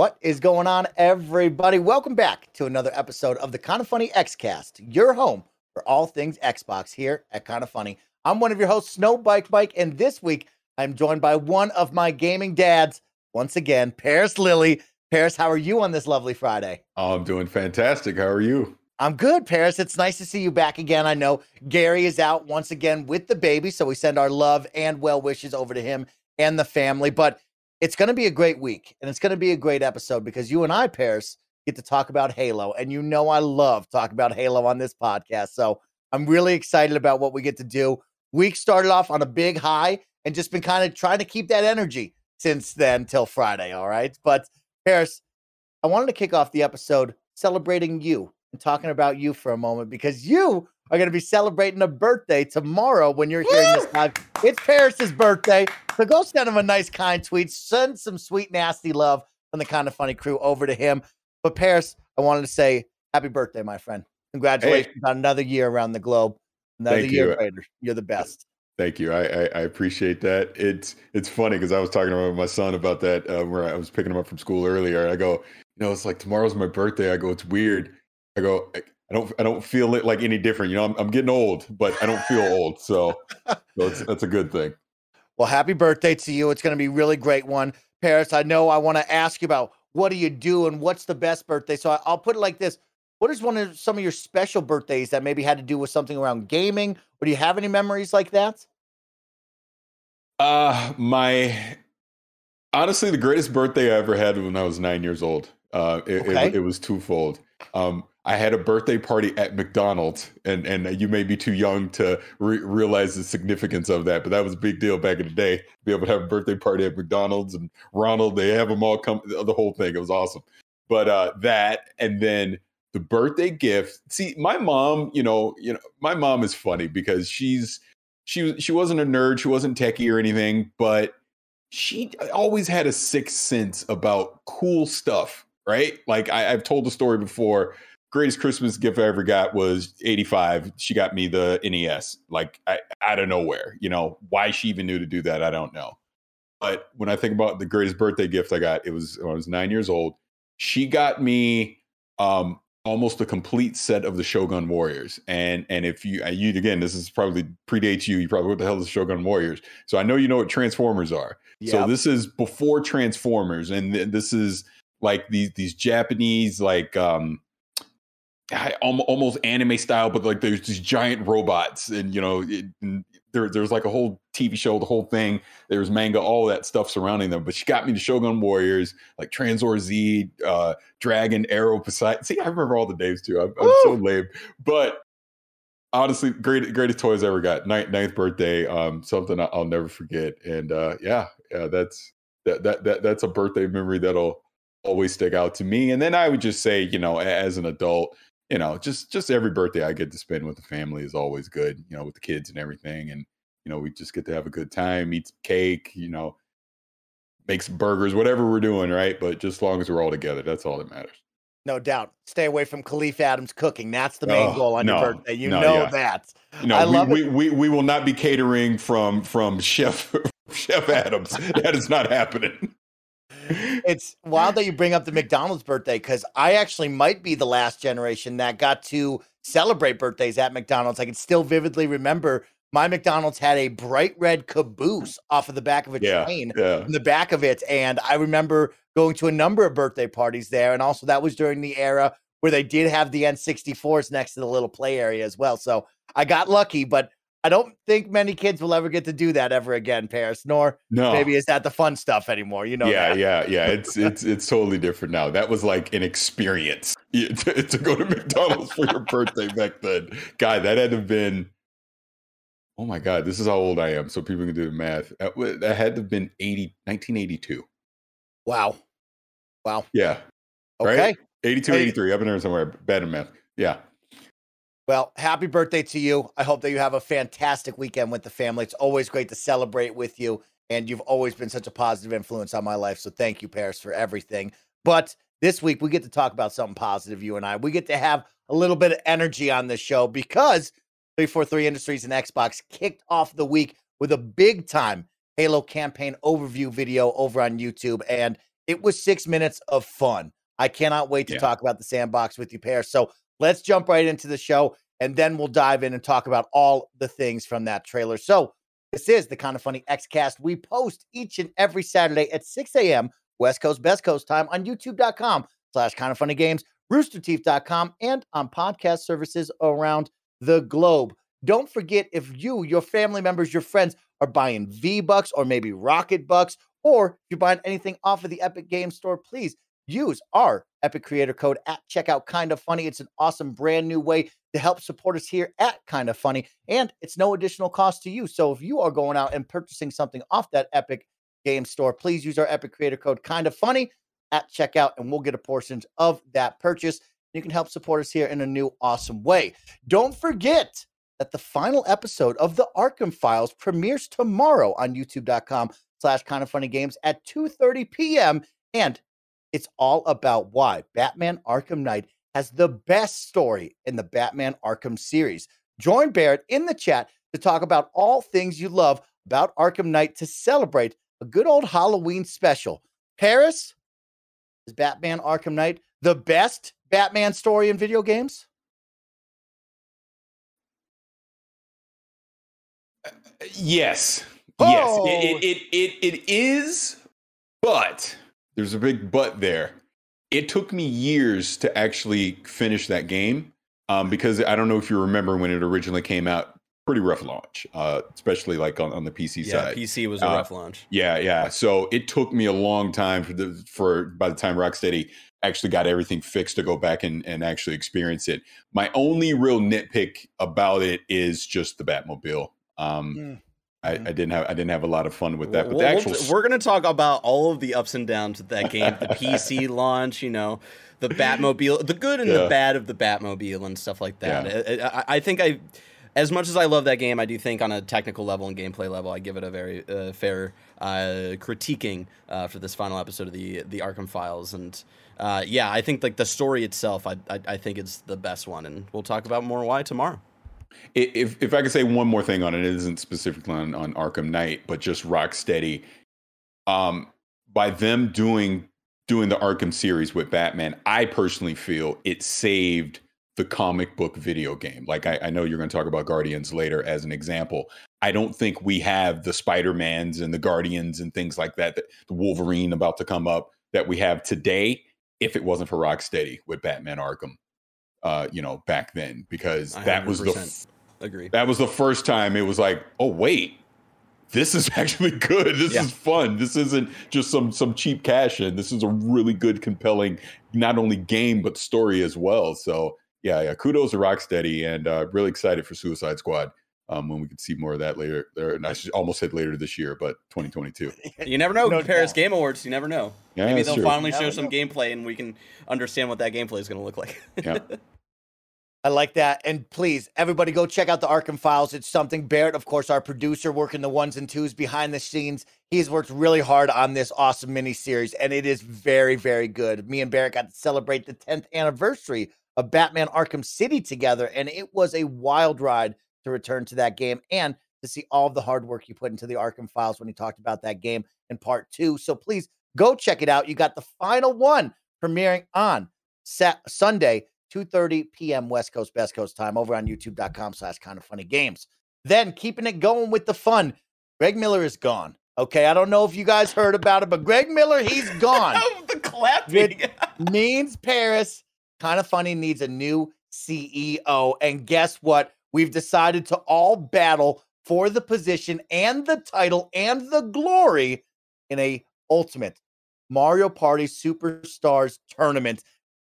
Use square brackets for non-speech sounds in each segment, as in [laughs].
What is going on, everybody? Welcome back to another episode of the Kind of Funny Xcast, your home for all things Xbox here at Kind of Funny. I'm one of your hosts, Snow Bike Mike, and this week I'm joined by one of my gaming dads, once again, Paris Lilly. Paris, how are you on this lovely Friday? Oh, I'm doing fantastic. How are you? I'm good, Paris. It's nice to see you back again. I know Gary is out once again with the baby, so we send our love and well wishes over to him and the family. But it's going to be a great week and it's going to be a great episode because you and I, Paris, get to talk about Halo. And you know, I love talking about Halo on this podcast. So I'm really excited about what we get to do. Week started off on a big high and just been kind of trying to keep that energy since then till Friday. All right. But Paris, I wanted to kick off the episode celebrating you and talking about you for a moment because you are going to be celebrating a birthday tomorrow when you're hearing this live. It's Paris's birthday. So go send him a nice, kind tweet. Send some sweet, nasty love from the kind of funny crew over to him. But Paris, I wanted to say happy birthday, my friend. Congratulations hey. on another year around the globe. Another Thank year you. later. You're the best. Thank you. I, I, I appreciate that. It's it's funny because I was talking to my son about that uh, where I was picking him up from school earlier. I go, you know, it's like tomorrow's my birthday. I go, it's weird. I go, I don't I don't feel it like any different. You know, I'm, I'm getting old, but I don't feel old. So, [laughs] so that's a good thing. Well, happy birthday to you. It's going to be really great one. Paris, I know I want to ask you about what do you do and what's the best birthday. So I'll put it like this. What is one of some of your special birthdays that maybe had to do with something around gaming? Or do you have any memories like that? Uh my honestly the greatest birthday I ever had when I was nine years old. Uh it, okay. it, it was twofold. Um I had a birthday party at McDonald's, and and you may be too young to re- realize the significance of that, but that was a big deal back in the day. Be able to have a birthday party at McDonald's and Ronald, they have them all come, the whole thing. It was awesome. But uh, that, and then the birthday gift. See, my mom, you know, you know, my mom is funny because she's she she wasn't a nerd, she wasn't techie or anything, but she always had a sixth sense about cool stuff right? Like I, have told the story before greatest Christmas gift I ever got was 85. She got me the NES, like I, out of nowhere. You know, why she even knew to do that, I don't know. But when I think about the greatest birthday gift I got, it was when I was nine years old. She got me um, almost a complete set of the Shogun Warriors. And and if you, you again, this is probably predates you. You probably what the hell is the Shogun Warriors? So I know you know what Transformers are. Yep. So this is before Transformers, and th- this is like these these Japanese like um almost anime style, but like there's these giant robots, and you know, it, and there, there's like a whole TV show, the whole thing. There's manga, all that stuff surrounding them. But she got me to Shogun Warriors, like Tranzor Z, uh, Dragon, Arrow, Poseidon. See, I remember all the names too. I'm, I'm so lame, but honestly, great, greatest toys I ever got. Ninth, ninth birthday, um, something I'll never forget. And uh, yeah, yeah, that's that that that that's a birthday memory that'll always stick out to me. And then I would just say, you know, as an adult you know, just just every birthday I get to spend with the family is always good, you know, with the kids and everything. And, you know, we just get to have a good time, eat cake, you know, make some burgers, whatever we're doing, right? But just as long as we're all together, that's all that matters. No doubt. Stay away from Khalif Adams cooking. That's the main oh, goal on no, your birthday. You no, know yeah. that. No, I we, love we, we, we will not be catering from from Chef [laughs] Chef Adams. that is not happening it's wild that you bring up the McDonald's birthday because I actually might be the last generation that got to celebrate birthdays at McDonald's. I can still vividly remember my McDonald's had a bright red caboose off of the back of a yeah, train yeah. in the back of it. And I remember going to a number of birthday parties there. And also, that was during the era where they did have the N64s next to the little play area as well. So I got lucky, but I don't think many kids will ever get to do that ever again, Paris. Nor no. maybe is that the fun stuff anymore. You know? Yeah, that. yeah, yeah. It's it's it's totally different now. That was like an experience [laughs] to, to go to McDonald's for your birthday back then. God, that had to have been. Oh my God, this is how old I am, so people can do the math. That, that had to have been 80, 1982. Wow. Wow. Yeah. Okay. Right? 82, 83. I've been there somewhere. Bad in math. Yeah. Well, happy birthday to you. I hope that you have a fantastic weekend with the family. It's always great to celebrate with you. And you've always been such a positive influence on my life. So thank you, Paris, for everything. But this week, we get to talk about something positive, you and I. We get to have a little bit of energy on this show because 343 Industries and Xbox kicked off the week with a big time Halo campaign overview video over on YouTube. And it was six minutes of fun. I cannot wait to yeah. talk about the sandbox with you, Paris. So let's jump right into the show and then we'll dive in and talk about all the things from that trailer. So, this is the kind of funny Xcast. We post each and every Saturday at 6 a.m. West Coast, Best Coast time on youtube.com slash kind of funny games, roosterteeth.com, and on podcast services around the globe. Don't forget if you, your family members, your friends are buying V Bucks or maybe Rocket Bucks, or if you're buying anything off of the Epic Game Store, please use our Epic Creator Code at checkout. Kind of funny. It's an awesome brand new way to help support us here at Kind of Funny, and it's no additional cost to you. So if you are going out and purchasing something off that Epic Game Store, please use our Epic Creator Code Kind of Funny at checkout, and we'll get a portion of that purchase. You can help support us here in a new awesome way. Don't forget that the final episode of the Arkham Files premieres tomorrow on youtube.com slash kind of funny games at 2.30 p.m. And it's all about why Batman Arkham Knight has the best story in the Batman Arkham series. Join Barrett in the chat to talk about all things you love about Arkham Knight to celebrate a good old Halloween special. Paris, is Batman Arkham Knight the best Batman story in video games? Uh, uh, yes. Oh. Yes. It, oh! it, it, it is, but there's a big but there. It took me years to actually finish that game um, because I don't know if you remember when it originally came out. Pretty rough launch, uh, especially like on, on the PC yeah, side. PC was a uh, rough launch. Yeah, yeah. So it took me a long time for the for by the time Rocksteady actually got everything fixed to go back and, and actually experience it. My only real nitpick about it is just the Batmobile. Um, mm. I, mm-hmm. I, didn't have I didn't have a lot of fun with that. But the actual we're going to talk about all of the ups and downs of that game, the PC [laughs] launch, you know, the Batmobile, the good and yeah. the bad of the Batmobile and stuff like that. Yeah. I, I, think I, as much as I love that game, I do think on a technical level and gameplay level, I give it a very uh, fair uh, critiquing uh, for this final episode of the the Arkham Files. And uh, yeah, I think like the story itself, I, I I think it's the best one, and we'll talk about more why tomorrow. If if I could say one more thing on it, it isn't specifically on, on Arkham Knight, but just Rocksteady. Um, by them doing doing the Arkham series with Batman, I personally feel it saved the comic book video game. Like I, I know you're going to talk about Guardians later as an example. I don't think we have the Spider Mans and the Guardians and things like that, the Wolverine about to come up that we have today. If it wasn't for Rocksteady with Batman Arkham, uh, you know, back then because that was the f- agree. That was the first time it was like, oh wait, this is [laughs] actually good. This yeah. is fun. This isn't just some some cheap cash in. This is a really good, compelling, not only game but story as well. So yeah, yeah. Kudos to Rocksteady, and uh, really excited for Suicide Squad. Um, when we could see more of that later, there, and I almost said later this year, but 2022. [laughs] You never know. no Paris Game Awards. You never know. Yeah, Maybe they'll true. finally show some know. gameplay, and we can understand what that gameplay is going to look like. [laughs] yeah. I like that. And please, everybody go check out the Arkham Files. It's something Barrett, of course, our producer, working the ones and twos behind the scenes. He's worked really hard on this awesome mini series, and it is very, very good. Me and Barrett got to celebrate the 10th anniversary of Batman Arkham City together, and it was a wild ride to return to that game and to see all of the hard work you put into the Arkham Files when he talked about that game in part two. So please go check it out. You got the final one premiering on Sat- Sunday, 2.30 p.m. West Coast, Best Coast time over on youtube.com slash kind of funny games. Then keeping it going with the fun, Greg Miller is gone. Okay, I don't know if you guys heard about it, but Greg Miller, he's gone. [laughs] the clapping means Paris. Kind of funny needs a new CEO. And guess what? We've decided to all battle for the position and the title and the glory in a ultimate Mario Party Superstars tournament.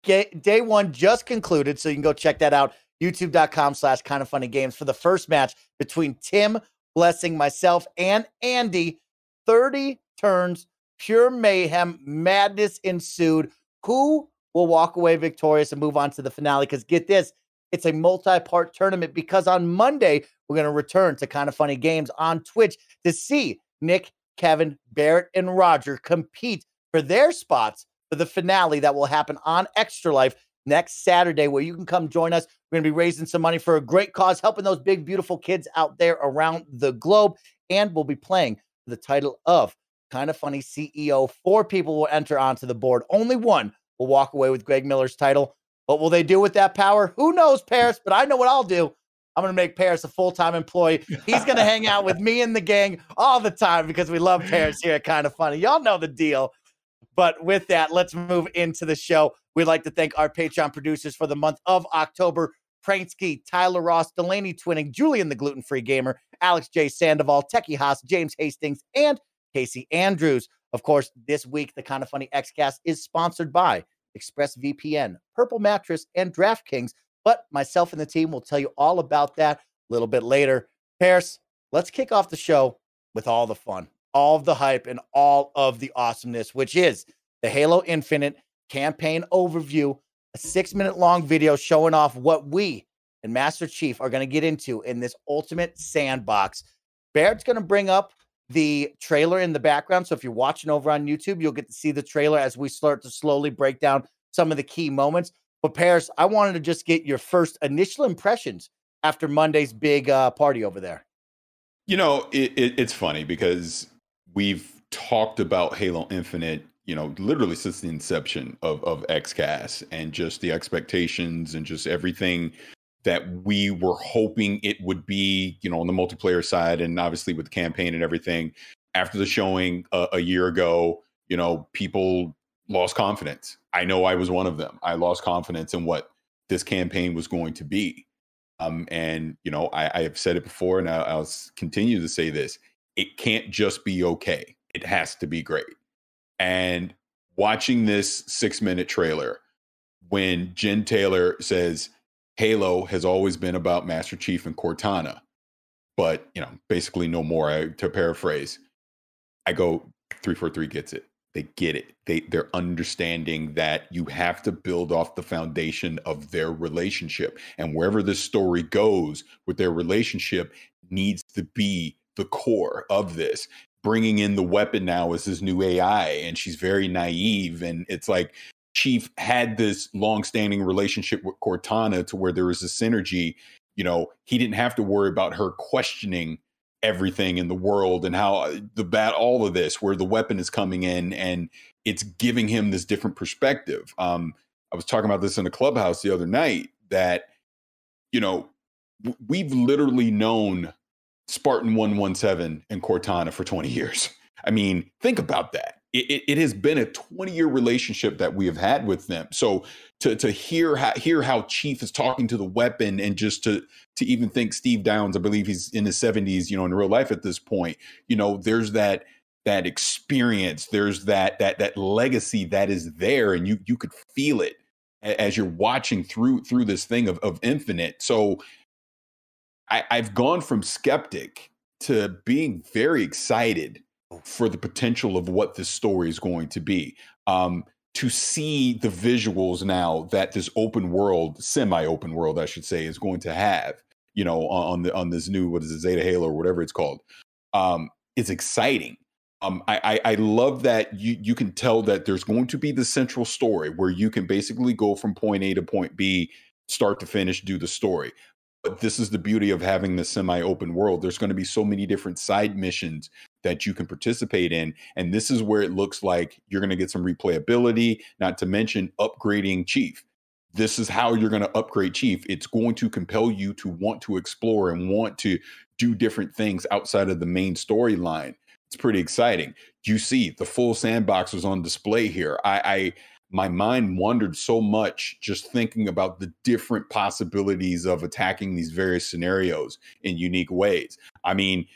Day one just concluded, so you can go check that out. YouTube.com slash kind of funny games for the first match between Tim Blessing, myself, and Andy. 30 turns, pure mayhem, madness ensued. Who will walk away victorious and move on to the finale? Because get this, it's a multi-part tournament because on Monday we're going to return to kind of funny games on Twitch to see Nick, Kevin, Barrett, and Roger compete for their spots for the finale that will happen on Extra Life next Saturday, where you can come join us. We're going to be raising some money for a great cause, helping those big, beautiful kids out there around the globe. And we'll be playing the title of Kind of Funny CEO. Four people will enter onto the board. Only one will walk away with Greg Miller's title. What will they do with that power? Who knows, Paris? But I know what I'll do. I'm going to make Paris a full time employee. He's going to hang out with me and the gang all the time because we love Paris here at Kind of Funny. Y'all know the deal. But with that, let's move into the show. We'd like to thank our Patreon producers for the month of October Pransky, Tyler Ross, Delaney Twinning, Julian the Gluten Free Gamer, Alex J. Sandoval, Techie Haas, James Hastings, and Casey Andrews. Of course, this week, the Kind of Funny Xcast is sponsored by ExpressVPN, Purple Mattress, and DraftKings. But myself and the team will tell you all about that a little bit later. Paris, let's kick off the show with all the fun, all of the hype, and all of the awesomeness, which is the Halo Infinite campaign overview, a six minute long video showing off what we and Master Chief are going to get into in this ultimate sandbox. Barrett's going to bring up the trailer in the background. So if you're watching over on YouTube, you'll get to see the trailer as we start to slowly break down some of the key moments. But Paris, I wanted to just get your first initial impressions after Monday's big uh, party over there. You know, it, it, it's funny because we've talked about Halo Infinite, you know, literally since the inception of of XCast and just the expectations and just everything that we were hoping it would be, you know, on the multiplayer side and obviously with the campaign and everything. After the showing a, a year ago, you know, people lost confidence. I know I was one of them. I lost confidence in what this campaign was going to be. Um, and you know, I, I, have said it before, and I'll, I'll continue to say this: it can't just be okay; it has to be great. And watching this six-minute trailer, when Jen Taylor says, Halo has always been about Master Chief and Cortana, but you know, basically no more. I, to paraphrase, I go three four three gets it. They get it. They they're understanding that you have to build off the foundation of their relationship, and wherever this story goes with their relationship needs to be the core of this. Bringing in the weapon now is this new AI, and she's very naive, and it's like Chief had this long-standing relationship with Cortana to where there was a synergy. You know, he didn't have to worry about her questioning everything in the world and how uh, the bat all of this where the weapon is coming in and it's giving him this different perspective. Um, I was talking about this in the clubhouse the other night that you know we've literally known Spartan 117 and Cortana for 20 years. I mean, think about that it, it, has been a 20 year relationship that we have had with them. So to to hear how hear how Chief is talking to the weapon and just to to even think Steve Downes, I believe he's in his 70s, you know, in real life at this point, you know, there's that that experience, there's that that that legacy that is there, and you you could feel it as you're watching through through this thing of of Infinite. So I, I've gone from skeptic to being very excited for the potential of what this story is going to be. Um, to see the visuals now that this open world, semi-open world, I should say, is going to have, you know, on, the on this new what is it, Zeta Halo or whatever it's called, um, it's exciting. Um, I, I, I love that you you can tell that there's going to be the central story where you can basically go from point A to point B, start to finish, do the story. But this is the beauty of having the semi-open world. There's going to be so many different side missions that you can participate in. And this is where it looks like you're going to get some replayability, not to mention upgrading Chief. This is how you're going to upgrade Chief. It's going to compel you to want to explore and want to do different things outside of the main storyline. It's pretty exciting. You see, the full sandbox was on display here. I, my mind wandered so much just thinking about the different possibilities of attacking these various scenarios in unique ways. I mean,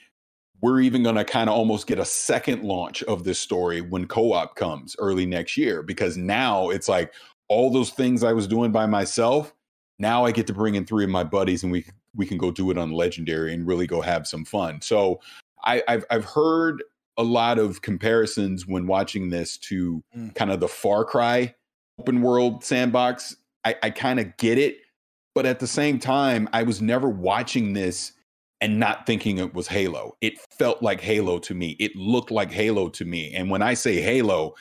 we're even going to kind of almost get a second launch of this story when co-op comes early next year because now it's like all those things I was doing by myself, now I get to bring in three of my buddies and we we can go do it on legendary and really go have some fun. So I, have I've heard a lot of comparisons when watching this to mm. kind of the Far Cry open world sandbox. I, I kind of get it, but at the same time, I was never watching this and not thinking it was Halo. It felt like Halo to me. It looked like Halo to me. And when I say Halo,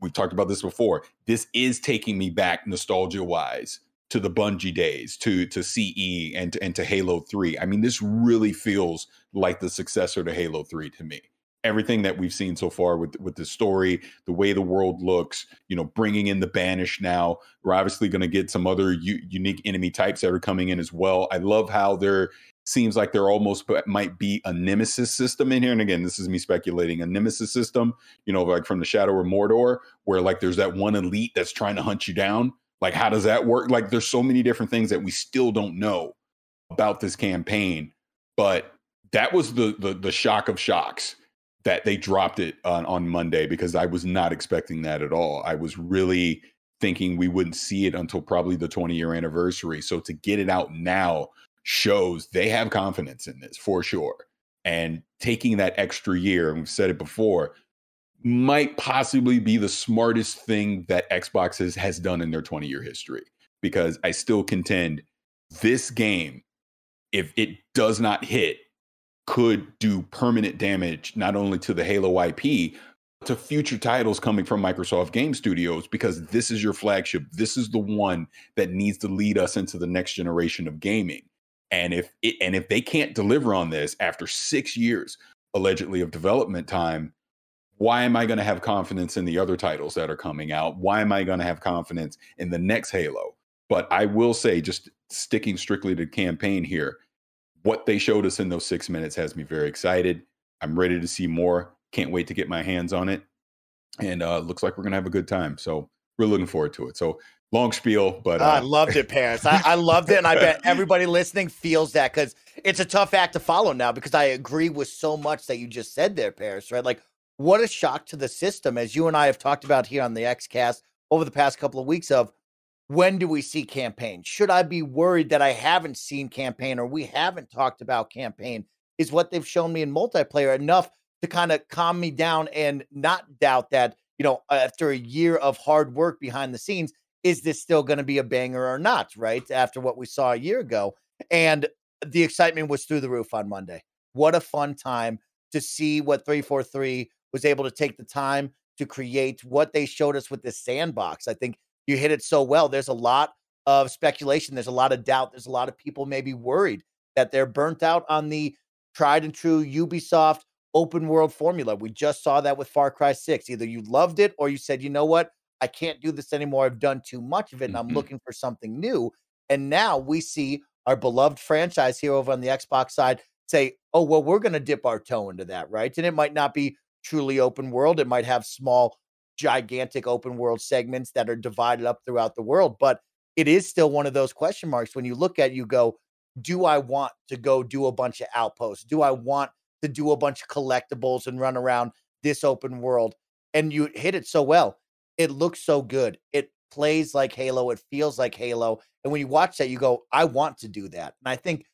we've talked about this before. This is taking me back nostalgia wise to the Bungie days, to to CE and to, and to Halo 3. I mean, this really feels like the successor to Halo 3 to me. Everything that we've seen so far with with the story, the way the world looks, you know, bringing in the Banish now. We're obviously going to get some other u- unique enemy types that are coming in as well. I love how there seems like there almost might be a nemesis system in here. And again, this is me speculating a nemesis system, you know, like from the Shadow of Mordor, where like there's that one elite that's trying to hunt you down like, how does that work? Like, there's so many different things that we still don't know about this campaign. But that was the the, the shock of shocks that they dropped it on, on Monday because I was not expecting that at all. I was really thinking we wouldn't see it until probably the 20 year anniversary. So to get it out now shows they have confidence in this for sure. And taking that extra year, and we've said it before, might possibly be the smartest thing that Xbox has, has done in their 20 year history. Because I still contend this game, if it does not hit, could do permanent damage not only to the Halo IP, to future titles coming from Microsoft Game Studios because this is your flagship. This is the one that needs to lead us into the next generation of gaming. And if it, and if they can't deliver on this after 6 years allegedly of development time, why am I going to have confidence in the other titles that are coming out? Why am I going to have confidence in the next Halo? But I will say, just sticking strictly to campaign here, what they showed us in those six minutes has me very excited. I'm ready to see more. Can't wait to get my hands on it. And uh, looks like we're going to have a good time. So we're looking forward to it. So long spiel, but uh, I loved it, Paris. I, I [laughs] loved it, and I bet everybody listening feels that because it's a tough act to follow now. Because I agree with so much that you just said there, Paris. Right, like what a shock to the system, as you and I have talked about here on the XCast over the past couple of weeks of when do we see campaign? Should I be worried that I haven't seen campaign or we haven't talked about campaign? Is what they've shown me in multiplayer enough to kind of calm me down and not doubt that, you know, after a year of hard work behind the scenes, is this still going to be a banger or not? Right. After what we saw a year ago. And the excitement was through the roof on Monday. What a fun time to see what 343 was able to take the time to create what they showed us with this sandbox. I think you hit it so well. There's a lot of speculation, there's a lot of doubt, there's a lot of people maybe worried that they're burnt out on the tried and true Ubisoft open world formula. We just saw that with Far Cry 6. Either you loved it or you said, you know what? I can't do this anymore. I've done too much of it and mm-hmm. I'm looking for something new. And now we see our beloved franchise here over on the Xbox side say, oh, well, we're going to dip our toe into that, right? And it might not be truly open world. It might have small, gigantic open world segments that are divided up throughout the world, but it is still one of those question marks when you look at you go, do I want to go do a bunch of outposts? Do I want to do a bunch of collectibles and run around this open world? And you hit it so well. It looks so good. It plays like Halo. It feels like Halo. And when you watch that, you go, I want to do that. And I think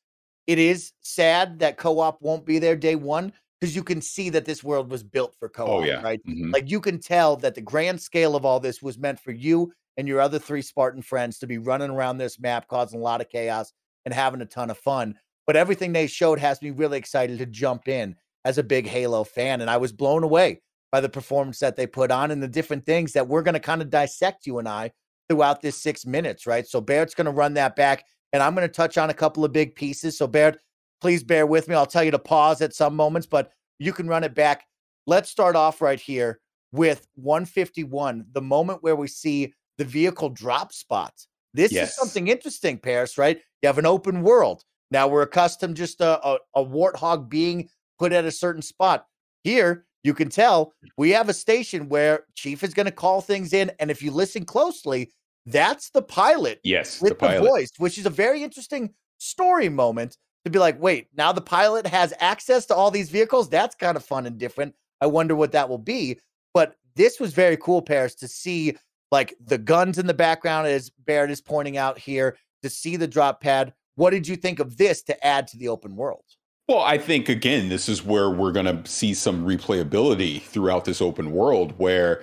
it is sad that co op won't be there day one, because you can see that this world was built for co-op, oh, yeah. right? Mm-hmm. Like you can tell that the grand scale of all this was meant for you and your other three Spartan friends to be running around this map, causing a lot of chaos and having a ton of fun. But everything they showed has me really excited to jump in as a big Halo fan, and I was blown away by the performance that they put on and the different things that we're going to kind of dissect you and I throughout this six minutes, right? So Barrett's going to run that back, and I'm going to touch on a couple of big pieces. So Barrett, please bear with me. I'll tell you to pause at some moments, but you can run it back. Let's start off right here with 151, the moment where we see the vehicle drop spots. This yes. is something interesting, Paris, right? You have an open world. Now we're accustomed just a, a, a warthog being put at a certain spot. Here, you can tell we have a station where Chief is going to call things in. And if you listen closely, that's the pilot. Yes, with the, the voice, which is a very interesting story moment to be like, wait, now the pilot has access to all these vehicles. That's kind of fun and different. I wonder what that will be. But this was very cool, Paris, to see like the guns in the background, as Barrett is pointing out here, to see the drop pad. What did you think of this to add to the open world? Well, I think again, this is where we're going to see some replayability throughout this open world where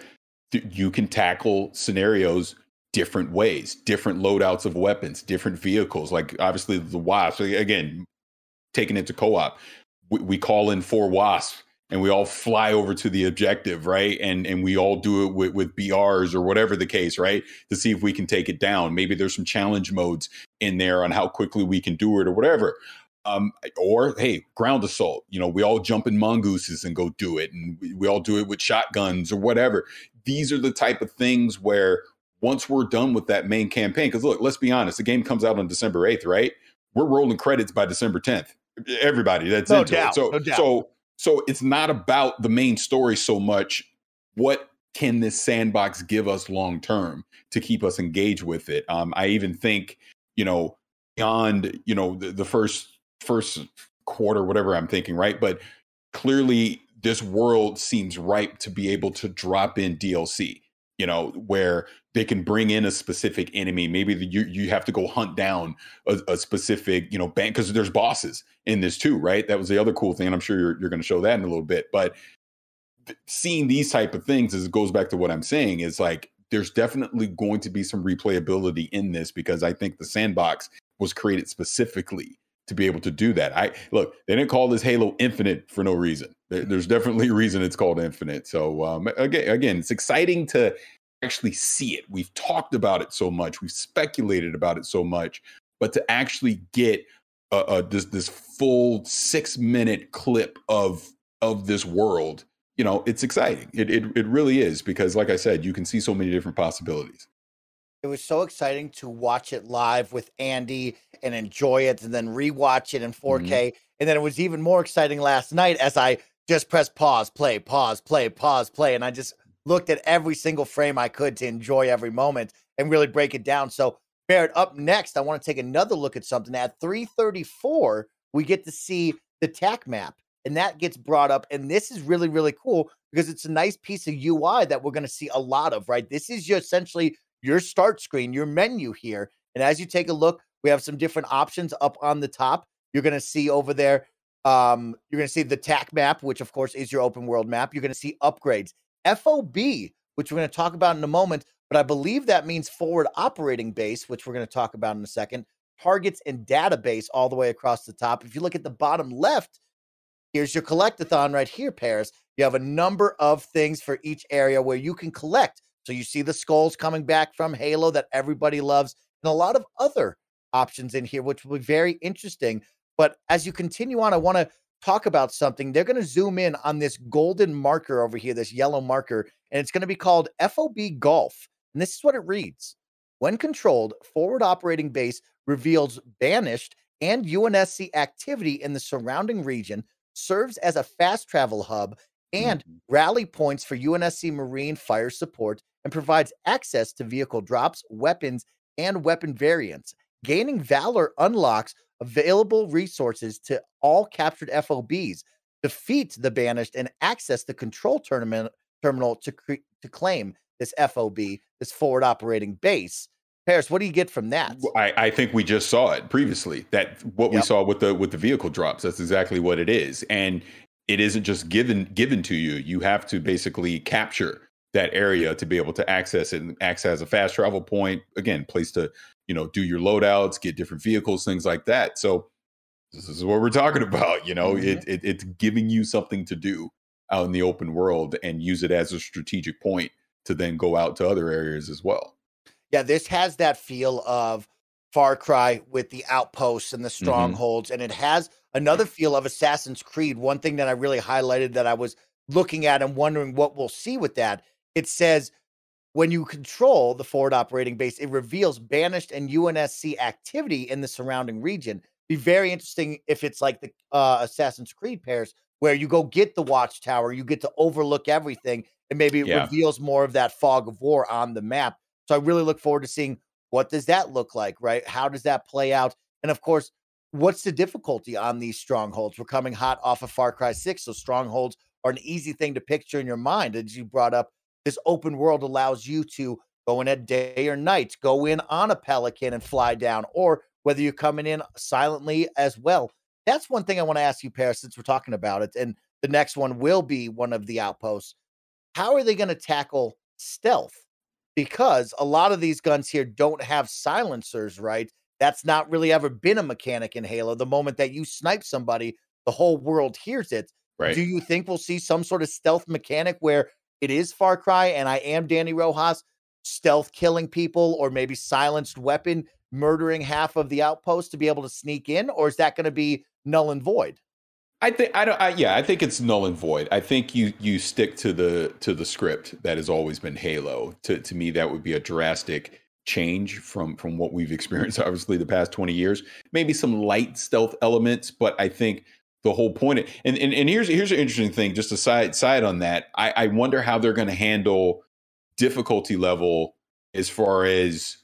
th- you can tackle scenarios different ways, different loadouts of weapons, different vehicles. Like obviously the wasp, again, taken into co-op, we, we call in four wasps and we all fly over to the objective, right? And and we all do it with, with BRs or whatever the case, right? To see if we can take it down. Maybe there's some challenge modes in there on how quickly we can do it or whatever. Um, or hey, ground assault. You know, we all jump in mongooses and go do it, and we, we all do it with shotguns or whatever. These are the type of things where once we're done with that main campaign, because look, let's be honest, the game comes out on December eighth, right? We're rolling credits by December tenth. Everybody that's no into doubt, it. So no doubt. so so it's not about the main story so much. What can this sandbox give us long term to keep us engaged with it? Um, I even think, you know, beyond, you know, the, the first first quarter, whatever I'm thinking, right? But clearly this world seems ripe to be able to drop in DLC, you know, where they can bring in a specific enemy. Maybe the, you you have to go hunt down a, a specific, you know, bank because there's bosses in this too, right? That was the other cool thing, and I'm sure you're you're going to show that in a little bit. But seeing these type of things, as it goes back to what I'm saying, is like there's definitely going to be some replayability in this because I think the sandbox was created specifically to be able to do that. I look, they didn't call this Halo Infinite for no reason. there's definitely a reason it's called Infinite. So um, again, again, it's exciting to actually see it. We've talked about it so much, we've speculated about it so much, but to actually get this this full six minute clip of of this world, you know, it's exciting. It, it it really is because, like I said, you can see so many different possibilities. It was so exciting to watch it live with Andy and enjoy it, and then rewatch it in 4K. Mm-hmm. And then it was even more exciting last night as I just pressed pause, play, pause, play, pause, play, and I just looked at every single frame I could to enjoy every moment and really break it down. So, Barrett, up next, I want to take another look at something. At 334, we get to see the TAC map, and that gets brought up. And this is really, really cool because it's a nice piece of UI that we're going to see a lot of, right? This is your, essentially your start screen, your menu here. And as you take a look, we have some different options up on the top. You're going to see over there, um, you're going to see the TAC map, which of course is your open world map. You're going to see upgrades. FOB, which we're going to talk about in a moment, but I believe that means forward operating base, which we're going to talk about in a second, targets and database all the way across the top. If you look at the bottom left, here's your collectathon right here, Paris. You have a number of things for each area where you can collect. So you see the skulls coming back from Halo that everybody loves, and a lot of other options in here, which will be very interesting. But as you continue on, I want to talk about something, they're going to zoom in on this golden marker over here, this yellow marker, and it's going to be called FOB Golf. And this is what it reads When controlled, forward operating base reveals banished and UNSC activity in the surrounding region, serves as a fast travel hub and mm-hmm. rally points for UNSC Marine fire support, and provides access to vehicle drops, weapons, and weapon variants. Gaining Valor unlocks available resources to all captured FOBs, defeat the banished, and access the control tournament terminal to cre- to claim this FOB, this forward operating base. Paris, what do you get from that? I, I think we just saw it previously. That what yep. we saw with the with the vehicle drops. That's exactly what it is, and it isn't just given given to you. You have to basically capture that area to be able to access it and access as a fast travel point. Again, place to you know do your loadouts, get different vehicles, things like that. So this is what we're talking [laughs] about. You know, mm-hmm. it, it, it's giving you something to do out in the open world and use it as a strategic point to then go out to other areas as well. Yeah, this has that feel of Far Cry with the outposts and the mm-hmm. strongholds, mm-hmm. and it has another feel of Assassin's Creed. One thing that I really highlighted that I was looking at and wondering what we'll see with that. It says when you control the forward operating base, it reveals banished and UNSC activity in the surrounding region. Be very interesting if it's like the uh, Assassin's Creed Paris where you go get the watchtower, you get to overlook everything, and maybe it yeah. reveals more of that fog of war on the map. So I really look forward to seeing what does that look like, right? How does that play out? And of course, what's the difficulty on these strongholds? We're coming hot off of Far Cry 6, so strongholds are an easy thing to picture in your mind. As you brought up, this open world allows you to go in at day or night, go in on a pelican and fly down, or whether you're coming in silently as well. That's one thing I want to ask you, Paris, since we're talking about it. And the next one will be one of the outposts. How are they going to tackle stealth? Because a lot of these guns here don't have silencers, right? That's not really ever been a mechanic in Halo. The moment that you snipe somebody, the whole world hears it. Right. Do you think we'll see some sort of stealth mechanic where it is Far Cry and I am Dani Rojas stealth killing people or maybe silenced weapon murdering half of the outpost to be able to sneak in or is that going to be null and void? I think I don't. I, yeah, I think it's null and void. I think you you stick to the to the script that has always been Halo. To to me, that would be a drastic change from from what we've [laughs] experienced obviously the past 20 years maybe some light stealth elements but i think the whole point and and, and here's here's an interesting thing just a side side on that i i wonder how they're going to handle difficulty level as far as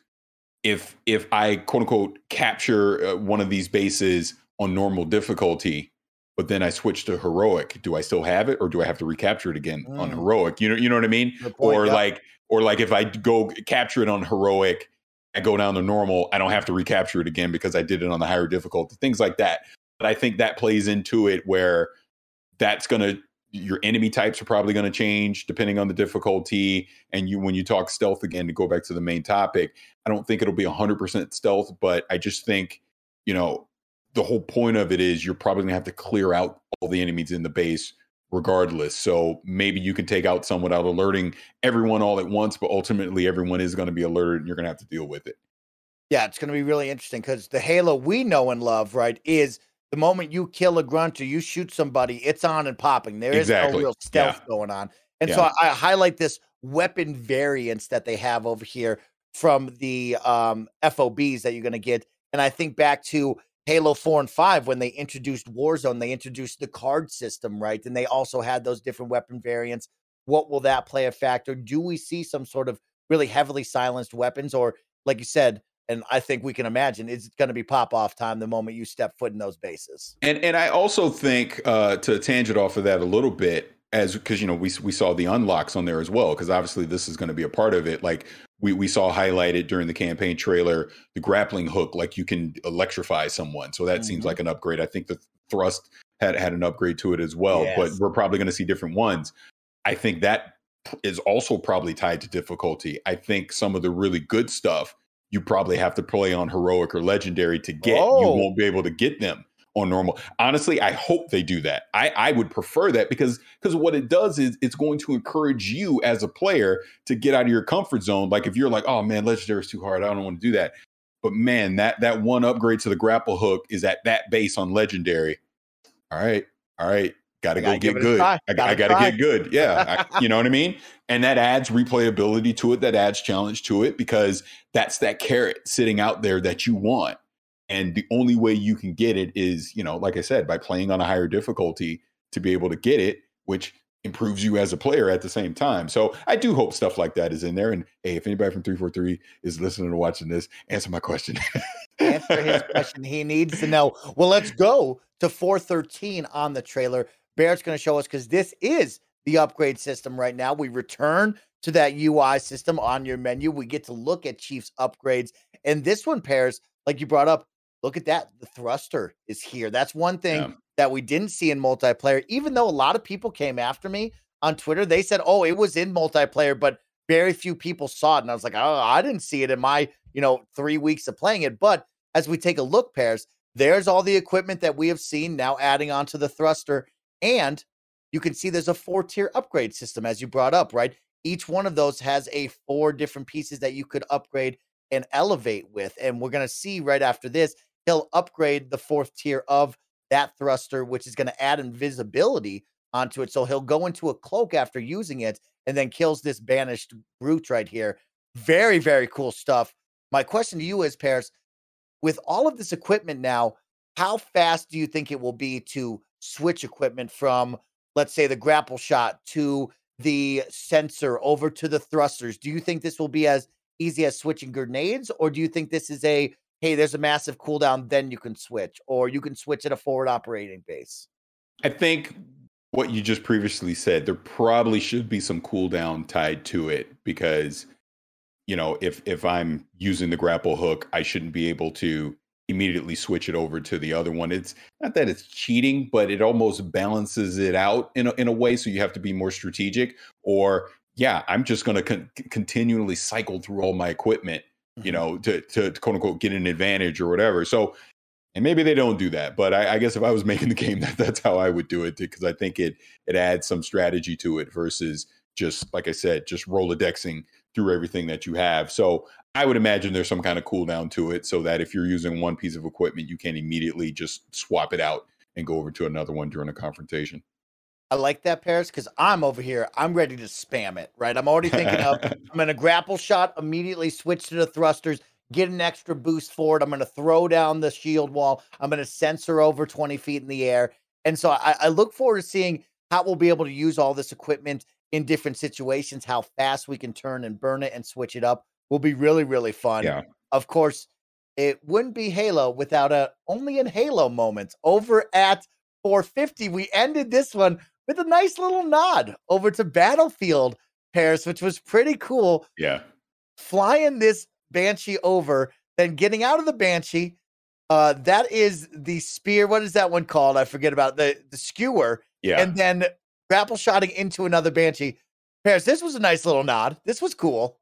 if if i quote unquote capture uh, one of these bases on normal difficulty but then I switch to heroic. Do I still have it, or do I have to recapture it again mm. on heroic? You know, you know what I mean? Point, or yeah. like, or like if I go capture it on heroic, I go down to normal. I don't have to recapture it again because I did it on the higher difficulty. Things like that. But I think that plays into it where that's going to your enemy types are probably going to change depending on the difficulty and you when you talk stealth again to go back to the main topic i don't think it'll be 100% stealth but i just think you know the whole point of it is you're probably going to have to clear out all the enemies in the base regardless. So maybe you can take out some without alerting everyone all at once, but ultimately everyone is going to be alerted and you're going to have to deal with it. Yeah, it's going to be really interesting because the Halo we know and love, right, is the moment you kill a grunt or you shoot somebody, it's on and popping. There is exactly. no real stealth yeah. going on. And yeah. so I, I, highlight this weapon variants that they have over here from the um, FOBs that you're going to get. And I think back to Halo 4 and 5, when they introduced Warzone, they introduced the card system, right? And they also had those different weapon variants. What will that play a factor? Do we see some sort of really heavily silenced weapons? Or, like you said, and I think we can imagine it's going to be pop off time the moment you step foot in those bases. And and I also think uh, to tangent off of that a little bit, as because you know we we saw the unlocks on there as well, because obviously this is going to be a part of it. Like we, we saw highlighted during the campaign trailer the grappling hook like you can electrify someone so that mm-hmm. seems like an upgrade i think the thrust had had an upgrade to it as well yes. but we're probably going to see different ones i think that is also probably tied to difficulty i think some of the really good stuff you probably have to play on heroic or legendary to get oh. you won't be able to get them on normal. Honestly, I hope they do that. I, I would prefer that because because what it does is it's going to encourage you as a player to get out of your comfort zone. Like if you're like, oh man, legendary is too hard, I don't want to do that. But man, that that one upgrade to the grapple hook is at that base on legendary. All right, all right, got to go get good. I, I got to get good. Yeah, I, you know what I mean. And that adds replayability to it. That adds challenge to it because that's that carrot sitting out there that you want and the only way you can get it is, you know, like I said, by playing on a higher difficulty to be able to get it, which improves you as a player at the same time. So I do hope stuff like that is in there. And hey, if anybody from 343 is listening or watching this, answer my question. answer his [laughs] question. He needs to know. Well, let's go to 413 on the trailer. Barrett's going to show us because this is the upgrade system right now. We return to that UI system on your menu. We get to look at Chiefs upgrades. And this one Paris, like you brought up, look at that. The thruster is here. That's one thing yeah. that we didn't see in multiplayer, even though a lot of people came after me on Twitter. They said, oh, it was in multiplayer, but very few people saw it. And I was like, oh, I didn't see it in my, you know, three weeks of playing it. But as we take a look, Paris, there's all the equipment that we have seen now adding onto the thruster. And you can see there's a four tier upgrade system, as you brought up, right? Each one of those has a four different pieces that you could upgrade and elevate with. And we're going to see right after this he'll upgrade the fourth tier of that thruster, which is going to add invisibility onto it. So he'll go into a cloak after using it and then kills this banished brute right here. Very, very cool stuff. My question to you is, Paris, with all of this equipment now, how fast do you think it will be to switch equipment from, let's say, the grapple shot to the sensor over to the thrusters. Do you think this will be as easy as switching grenades, or do you think this is a hey, there's a massive cooldown, then you can switch, or you can switch at a forward operating base? I think what you just previously said, there probably should be some cooldown tied to it because, you know, if if I'm using the grapple hook, I shouldn't be able to immediately switch it over to the other one. It's not that it's cheating, but it almost balances it out in a, in a way. So you have to be more strategic. Or yeah, I'm just going to con- continually cycle through all my equipment, you mm-hmm. know, to, to, to quote unquote get an advantage or whatever. So and maybe they don't do that, but I, I, guess if I was [laughs] making the game, that, that's how I would do it because I think it it adds some strategy to it versus just like I said, just rolodexing through everything that you have. So I would imagine there's some kind of cooldown to it, so that if you're using one piece of equipment, you can't immediately just swap it out and go over to another one during a confrontation. I like that, Paris, because I'm over here. I'm ready to spam it. Right, I'm already thinking of [laughs] I'm going to grapple shot, immediately switch to the thrusters get an extra boost for it. I'm going to throw down the shield wall. I'm going to sensor over 20 feet in the air. And so I, I, look forward to seeing how we'll be able to use all this equipment in different situations, how fast we can turn and burn it and switch it up will be really, really fun. Yeah. Of course, it wouldn't be Halo without a only in Halo moments over at 450. We ended this one with a nice little nod over to Battlefield Paris, which was pretty cool. Yeah. Flying this Banshee over, then getting out of the Banshee. Uh, that is the spear. What is that one called? I forget about the the skewer. Yeah. And then grapple shotting into another Banshee. Paris, this was a nice little nod. This was cool.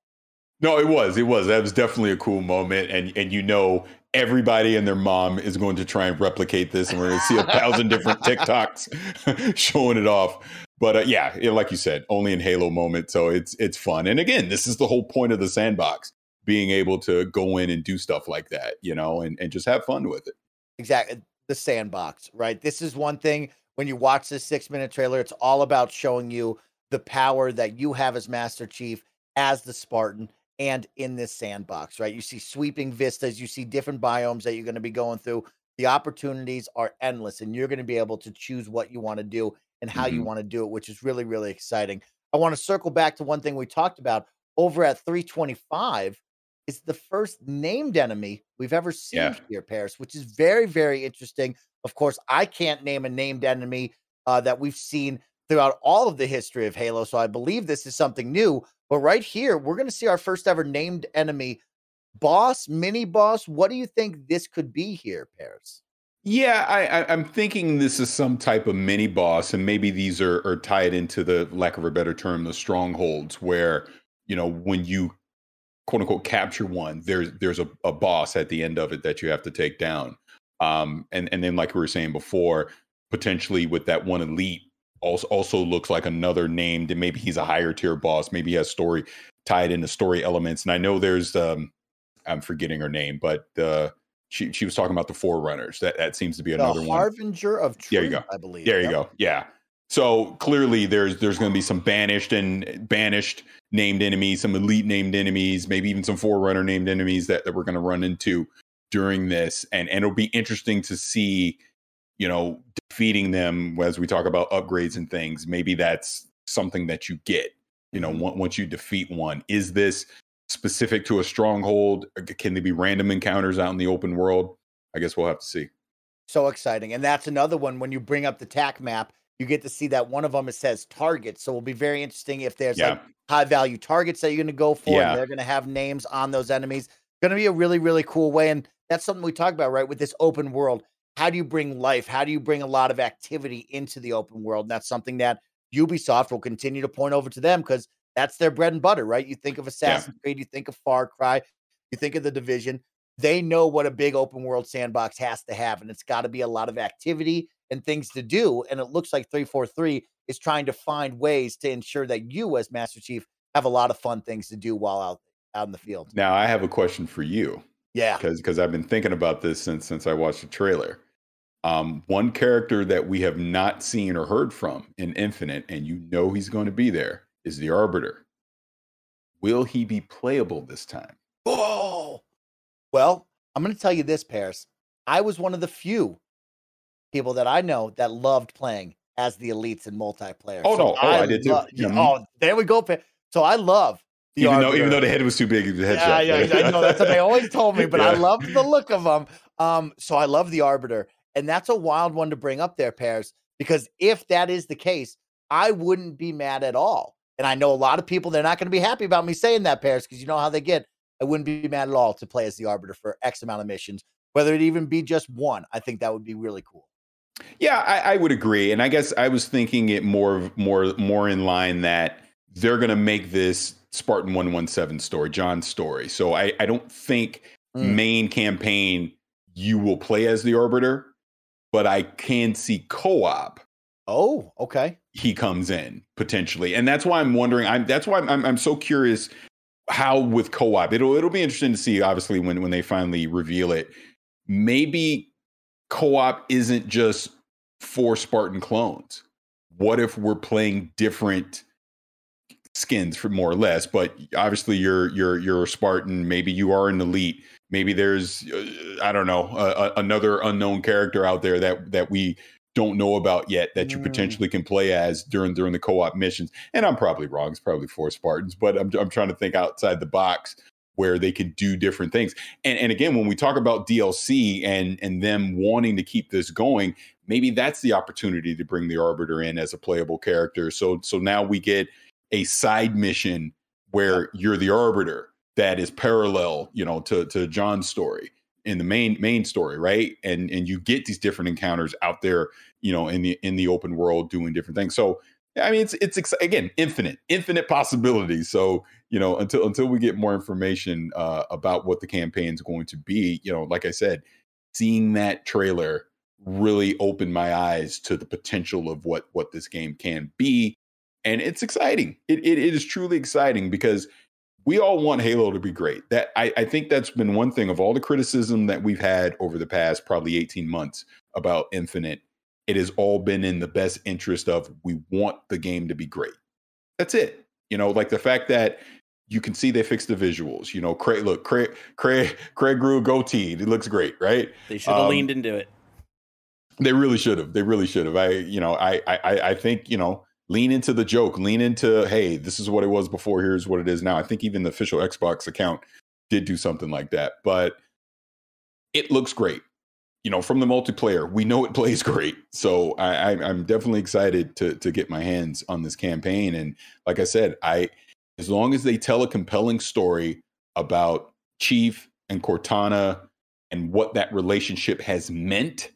No, it was. It was. That was definitely a cool moment. And and you know everybody and their mom is going to try and replicate this, and we're going to see a thousand different [laughs] TikToks [laughs] showing it off. But uh, yeah, like you said, only in Halo moment, so it's it's fun. And again, this is the whole point of the sandbox being able to go in and do stuff like that, you know, and, and just have fun with it. Exactly. The sandbox, right? This is one thing when you watch this six minute trailer, it's all about showing you the power that you have as Master Chief, as the Spartan, and in this sandbox, right? You see sweeping vistas, you see different biomes that you're going to be going through. The opportunities are endless, and you're going to be able to choose what you want to do and how mm-hmm. you want to do it, which is really, really exciting. I want to circle back to one thing we talked about over at 325 is the first named enemy we've ever seen yeah. here, Paris, which is very, very interesting. Of course, I can't name a named enemy uh, that we've seen throughout all of the history of Halo, so I believe this is something new. But right here, we're going to see our first ever named enemy boss, mini boss. What do you think this could be here, Paris? Yeah, I, am thinking this is some type of mini boss, and maybe these are, are tied into the lack of a better term, the strongholds, where you know when you quote unquote capture one, there's there's a, a boss at the end of it that you have to take down. Um, and and then like we were saying before, potentially with that one elite also also looks like another named, and maybe he's a higher tier boss. Maybe he has story tied into story elements. And I know there's um, I'm forgetting her name, but uh, she she was talking about the Forerunners. That that seems to be another the one. Harbinger of Truth, there you go. I believe. There you yep. go. Yeah. So clearly, there's there's going to be some banished and banished named enemies, some elite named enemies, maybe even some forerunner named enemies that, that we're going to run into during this, and and it'll be interesting to see, you know, defeating them as we talk about upgrades and things. Maybe that's something that you get, you know, mm-hmm. once you defeat one. Is this specific to a stronghold? Can they be random encounters out in the open world? I guess we'll have to see. So exciting, and that's another one when you bring up the TAC map you get to see that one of them it says targets. So it'll be very interesting if there's yeah. like high value targets that you're going to go for. Yeah. And they're going to have names on those enemies. Going to be a really really cool way, and that's something we talk about right with this open world. How do you bring life? How do you bring a lot of activity into the open world? And that's something that Ubisoft will continue to point over to them because that's their bread and butter, right? You think of Assassin's yeah. Creed, you think of Far Cry, you think of the Division. They know what a big open world sandbox has to have, and it's got to be a lot of activity and things to do. And it looks like 343 is trying to find ways to ensure that you, as Master Chief, have a lot of fun things to do while out out in the field. Now, I have a question for you. Yeah, because because I've been thinking about this since since I watched the trailer. Um, one character that we have not seen or heard from in Infinite, and you know he's going to be there, is the Arbiter. Will he be playable this time? Oh, well, I'm going to tell you this, Paris. I was one of the few people that I know that loved playing as the elites in multiplayer. Oh so no, oh, I, I did too. Lo- mm-hmm. Oh, there we go. So I love the even though even though the head was too big, the headshot. Yeah, yeah, I know that's what they always told me, but yeah. I loved the look of them. Um, so I love the arbiter, and that's a wild one to bring up there, Paris, because if that is the case, I wouldn't be mad at all. And I know a lot of people they're not going to be happy about me saying that, Paris, because you know how they get. I wouldn't be mad at all to play as the arbiter for X amount of missions, whether it even be just one. I think that would be really cool. Yeah, I, I would agree, and I guess I was thinking it more, more, more in line that they're going to make this Spartan 117 story, John's story. So I, I don't think mm. main campaign you will play as the Arbiter, but I can see co op. Oh, okay. He comes in potentially, and that's why I'm wondering. I'm that's why I'm I'm so curious how with co op. It'll it'll be interesting to see. Obviously, when when they finally reveal it, maybe co op isn't just for Spartan clones. What if we're playing different? skins for more or less but obviously you're you're you're a spartan maybe you are an elite maybe there's uh, i don't know another unknown character out there that that we don't know about yet that you mm. potentially can play as during during the co-op missions and i'm probably wrong it's probably four spartans but i'm, I'm trying to think outside the box where they can do different things and and again when we talk about dlc and and them wanting to keep this going maybe that's the opportunity to bring the arbiter in as a playable character so so now we get a side mission where you're the arbiter that is parallel, you know, to to John's story in the main main story, right? And and you get these different encounters out there, you know, in the in the open world doing different things. So I mean, it's it's again infinite, infinite possibilities. So you know, until until we get more information uh, about what the campaign is going to be, you know, like I said, seeing that trailer really opened my eyes to the potential of what what this game can be and it's exciting. It, it, it is truly exciting because we all want Halo to be great. That I, I think that's been one thing of all the criticism that we've had over the past probably 18 months about Infinite. It has all been in the best interest of we want the game to be great. That's it. You know, like the fact that you can see they fixed the visuals. You know, Craig, look, Craig, Craig, Craig grew a goatee. It looks great, right? They should have um, leaned into it. They really should have. They really should have. I, you know, I, I, I think, you know, lean into the joke, lean into, hey, this is what it was before, here's what it is now. I think even the official Xbox account did do something like that, but it looks great. You know, from the multiplayer, we know it [laughs] plays great. So I, I'm definitely excited to to get my hands on this campaign. And like I said, I as long as they tell a compelling story about Chief and Cortana and what that relationship has meant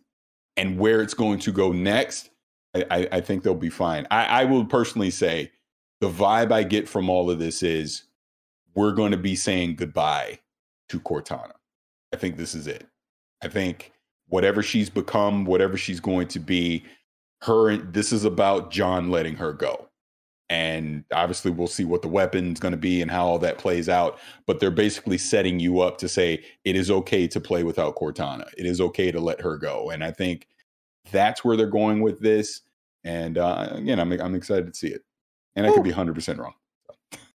and where it's going to go next, I, I think they'll be fine. I, I will personally say the vibe I get from all of this is we're going to be saying goodbye to Cortana. I think this is it. I think whatever she's become, whatever she's going to be, her this is about John letting her go. And obviously we'll see what the weapon's going to be and how all that plays out, but they're basically setting you up to say it is okay to play without Cortana. It is okay to let her go. And I think that's where they're going with this. And uh, again, I'm I'm excited to see it, and I could be 100 percent wrong.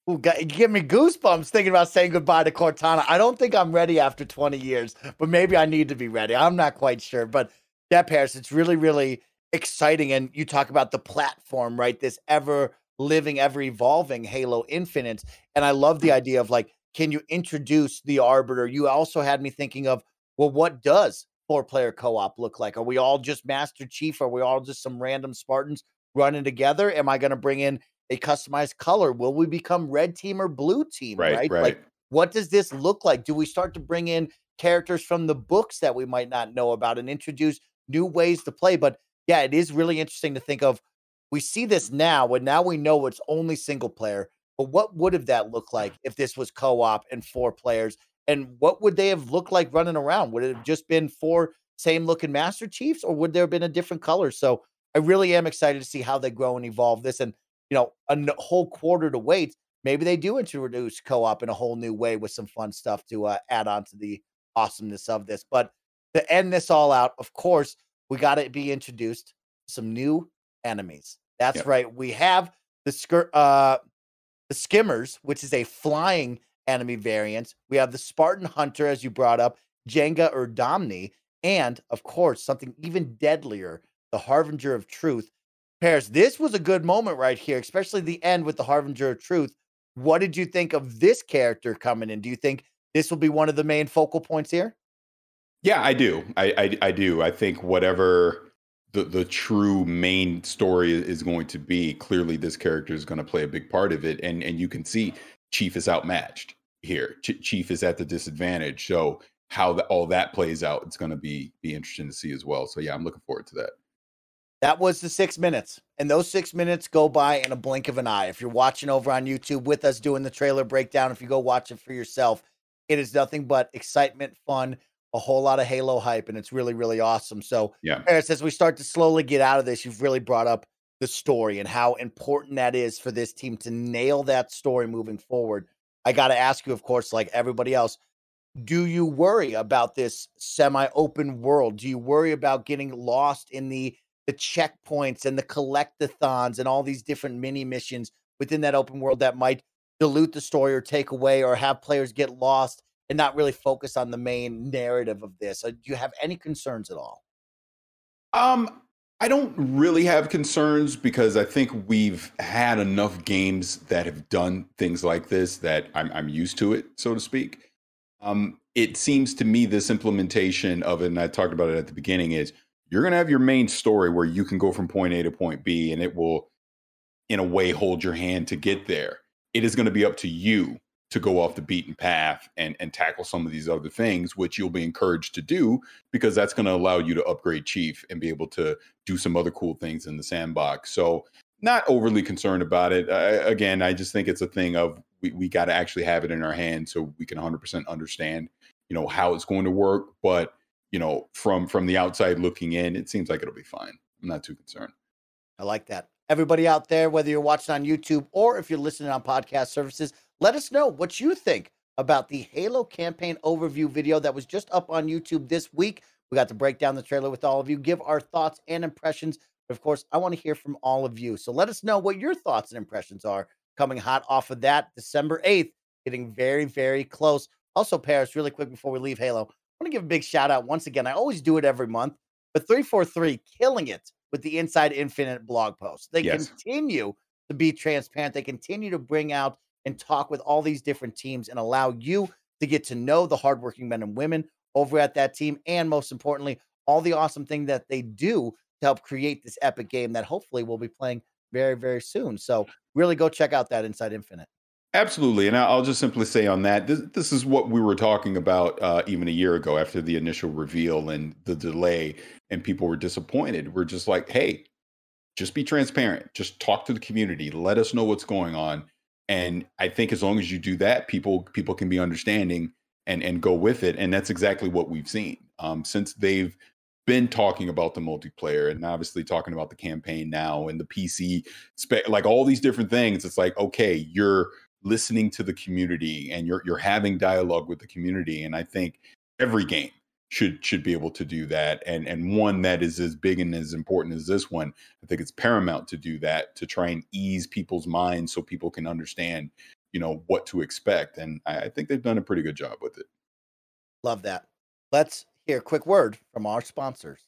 Ooh, give me goosebumps thinking about saying goodbye to Cortana. I don't think I'm ready after 20 years, but maybe I need to be ready. I'm not quite sure, but yeah, Paris, it's really, really exciting. And you talk about the platform, right? This ever living, ever evolving Halo Infinite. And I love the hmm. idea of like, can you introduce the Arbiter? You also had me thinking of, well, what does four player co op look like? Are we all just Master Chief? Are we all just some random Spartans running together? Am I going to bring in a customized color? Will we become red team or blue team? Right, right. right. Like, what does this look like? Do we start to bring in characters from the books that we might not know about and introduce new ways to play? But yeah, it is really interesting to think of. We see this now, and now we know it's only single player. But what would have that looked like if this was co-op and four players? And what would they have looked like running around? Would it have just been four same looking Master Chiefs, or would there have been a different color? So I really am excited to see how they grow and evolve this. And you know, a whole quarter to wait. Maybe they do introduce co-op in a whole new way with some fun stuff to uh, add on to the awesomeness of this. But to end this all out, of course, we got to be introduced some new enemies. That's yep. right. We have the skirt, uh, the skimmers, which is a flying enemy variant. We have the Spartan Hunter, as you brought up, Jega 'Rdomnai, and of course, something even deadlier, the Harbinger of Truth. Paris, this was a good moment right here, especially the end with the Harbinger of Truth. What did you think of this character coming in? Do you think this will be one of the main focal points here? Yeah, I do. I, I, I do. I think whatever the the true main story is going to be, clearly this character is going to play a big part of it, and and you can see Chief is outmatched here. Ch- Chief is at the disadvantage. So how the, all that plays out, it's going to be be interesting to see as well. So yeah, I'm looking forward to that. That was the six minutes. And those six minutes go by in a blink of an eye. If you're watching over on YouTube with us doing the trailer breakdown, if you go watch it for yourself, it is nothing but excitement, fun, a whole lot of Halo hype, and it's really, really awesome. So, yeah, Paris, as we start to slowly get out of this, you've really brought up the story and how important that is for this team to nail that story moving forward. I got to ask you, of course, like everybody else, do you worry about this semi-open world? Do you worry about getting lost in the the checkpoints and the collectathons and all these different mini missions within that open world that might dilute the story or take away or have players get lost and not really focus on the main narrative of this. Uh, do you have any concerns at all? Um, I don't really have concerns because I think we've had enough games that have done things like this that I'm, I'm used to it, so to speak. Um, it seems to me this implementation of it, and I talked about it at the beginning, is you're going to have your main story where you can go from point A to point B, and it will, in a way, hold your hand to get there. It is going to be up to you to go off the beaten path and and tackle some of these other things, which you'll be encouraged to do because that's going to allow you to upgrade Chief and be able to do some other cool things in the sandbox. So not overly concerned about it. Again, I just think it's a thing of we, we got to actually have it in our hands so we can 100% understand, you know, how it's going to work. But you know, from from the outside looking in, it seems like it'll be fine. I'm not too concerned. I like that. Everybody out there, whether you're watching on YouTube or if you're listening on podcast services, let us know what you think about the Halo campaign overview video that was just up on YouTube this week. We got to break down the trailer with all of you, give our thoughts and impressions. But of course, I want to hear from all of you. So let us know what your thoughts and impressions are coming hot off of that December 8th, getting very, very close. Also, Paris, really quick before we leave Halo, I want to give a big shout out once again. I always do it every month, but 343 killing it with the Inside Infinite blog post. They yes. continue to be transparent. They continue to bring out and talk with all these different teams and allow you to get to know the hardworking men and women over at that team. And most importantly, all the awesome thing that they do to help create this epic game that hopefully we'll be playing very, very soon. So really go check out that Inside Infinite. Absolutely, and I'll just simply say on that, this, this is what we were talking about uh, even a year ago after the initial reveal and the delay, and people were disappointed. We're just like, hey, just be transparent, just talk to the community, let us know what's going on, and I think as long as you do that, people people can be understanding and and go with it, and that's exactly what we've seen um, since they've been talking about the multiplayer and obviously talking about the campaign now and the PC spec, like all these different things. It's like, okay, you're listening to the community and you're you're having dialogue with the community and i think every game should should be able to do that and and one that is as big and as important as this one i think it's paramount to do that to try and ease people's minds so people can understand you know what to expect and i, I think they've done a pretty good job with it. Love that. Let's hear a quick word from our sponsors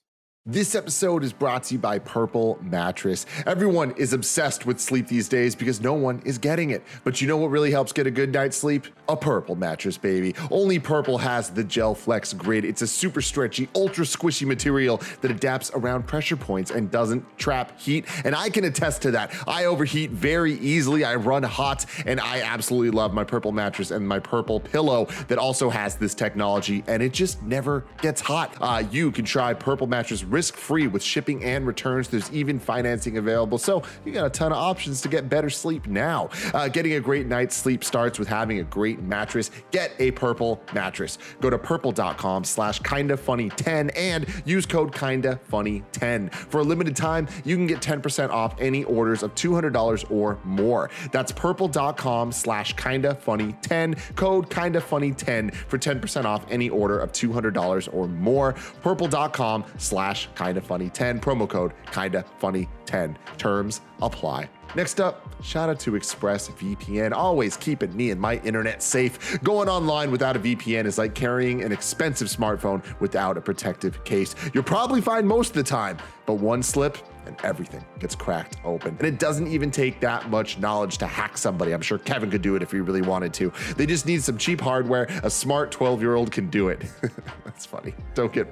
this episode is brought to you by Purple Mattress. Everyone is obsessed with sleep these days because no one is getting it. But you know what really helps get a good night's sleep? A Purple mattress, baby. Only Purple has the Gel Flex Grid. It's a super stretchy, ultra squishy material that adapts around pressure points and doesn't trap heat. And I can attest to that. I overheat very easily. I run hot, and I absolutely love my Purple mattress and my Purple pillow that also has this technology, and it just never gets hot. Uh, you can try Purple mattress risk free with shipping and returns. There's even financing available. So you got a ton of options to get better sleep now. Uh, getting a great night's sleep starts with having a great mattress. Get a purple mattress. Go to purple.com slash kinda funny 10 and use code kinda funny 10. For a limited time, you can get 10% off any orders of $200 or more. That's purple.com slash kinda funny 10. Code kinda funny 10 for 10% off any order of $200 or more. Purple.com slash slash kinda funny 10. Promo code kinda funny 10. Terms apply. Next up, shout out to ExpressVPN, always keeping me and my internet safe. Going online without a VPN is like carrying an expensive smartphone without a protective case. You'll probably find most of the time, but one slip and everything gets cracked open. And it doesn't even take that much knowledge to hack somebody. I'm sure Kevin could do it if he really wanted to. They just need some cheap hardware. A smart 12 year old can do it. [laughs] That's funny. Don't get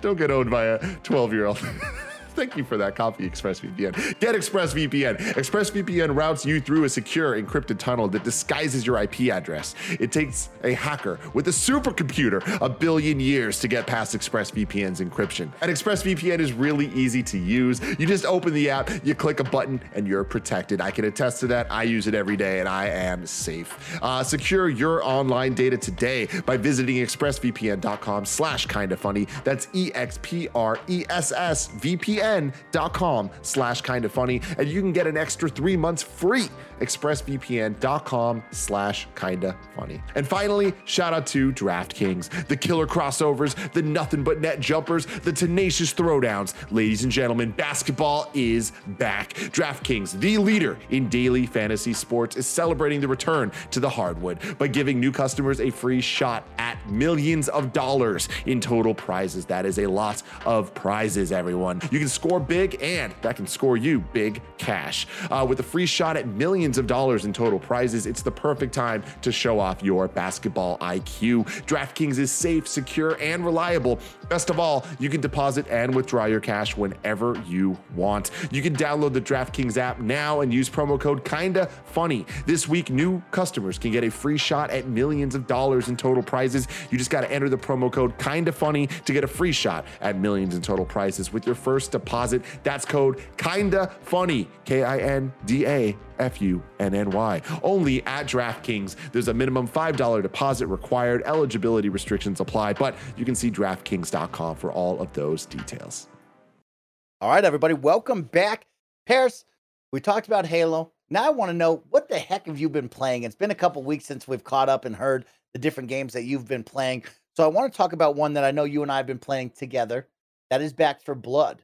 don't get owned by a 12 year old. [laughs] Thank you for that copy, ExpressVPN. Get ExpressVPN. ExpressVPN routes you through a secure encrypted tunnel that disguises your IP address. It takes a hacker with a supercomputer a billion years to get past ExpressVPN's encryption. And ExpressVPN is really easy to use. You just open the app, you click a button, and you're protected. I can attest to that. I use it every day, and I am safe. Uh, secure your online data today by visiting expressvpn.com slash kinda funny. That's E-X-P-R-E-S-S VPN expressvpn.com slash kind of funny, and you can get an extra three months free. expressvpn.com slash kinda funny. And finally, shout out to DraftKings, the killer crossovers, the nothing but net jumpers, the tenacious throwdowns. Ladies and gentlemen, basketball is back. DraftKings, the leader in daily fantasy sports, is celebrating the return to the hardwood by giving new customers a free shot at millions of dollars in total prizes. That is a lot of prizes, everyone. You can score big, and that can score you big cash. Uh, with a free shot at millions of dollars in total prizes, it's the perfect time to show off your basketball IQ. DraftKings is safe, secure, and reliable. Best of all, you can deposit and withdraw your cash whenever you want. You can download the DraftKings app now and use promo code Kinda Funny. This week, new customers can get a free shot at millions of dollars in total prizes. You just got to enter the promo code Kinda Funny to get a free shot at millions in total prizes with your first deposit. That's code Kinda Funny, K I N D A F U N N Y. Only at DraftKings. There's a minimum $5 deposit required. Eligibility restrictions apply, but you can see DraftKings.com for all of those details. All right, everybody, welcome back. Paris, we talked about Halo. Now I want to know what the heck have you been playing? It's been a couple weeks since we've caught up and heard the different games that you've been playing. So I want to talk about one that I know you and I have been playing together. That is Back 4 Blood.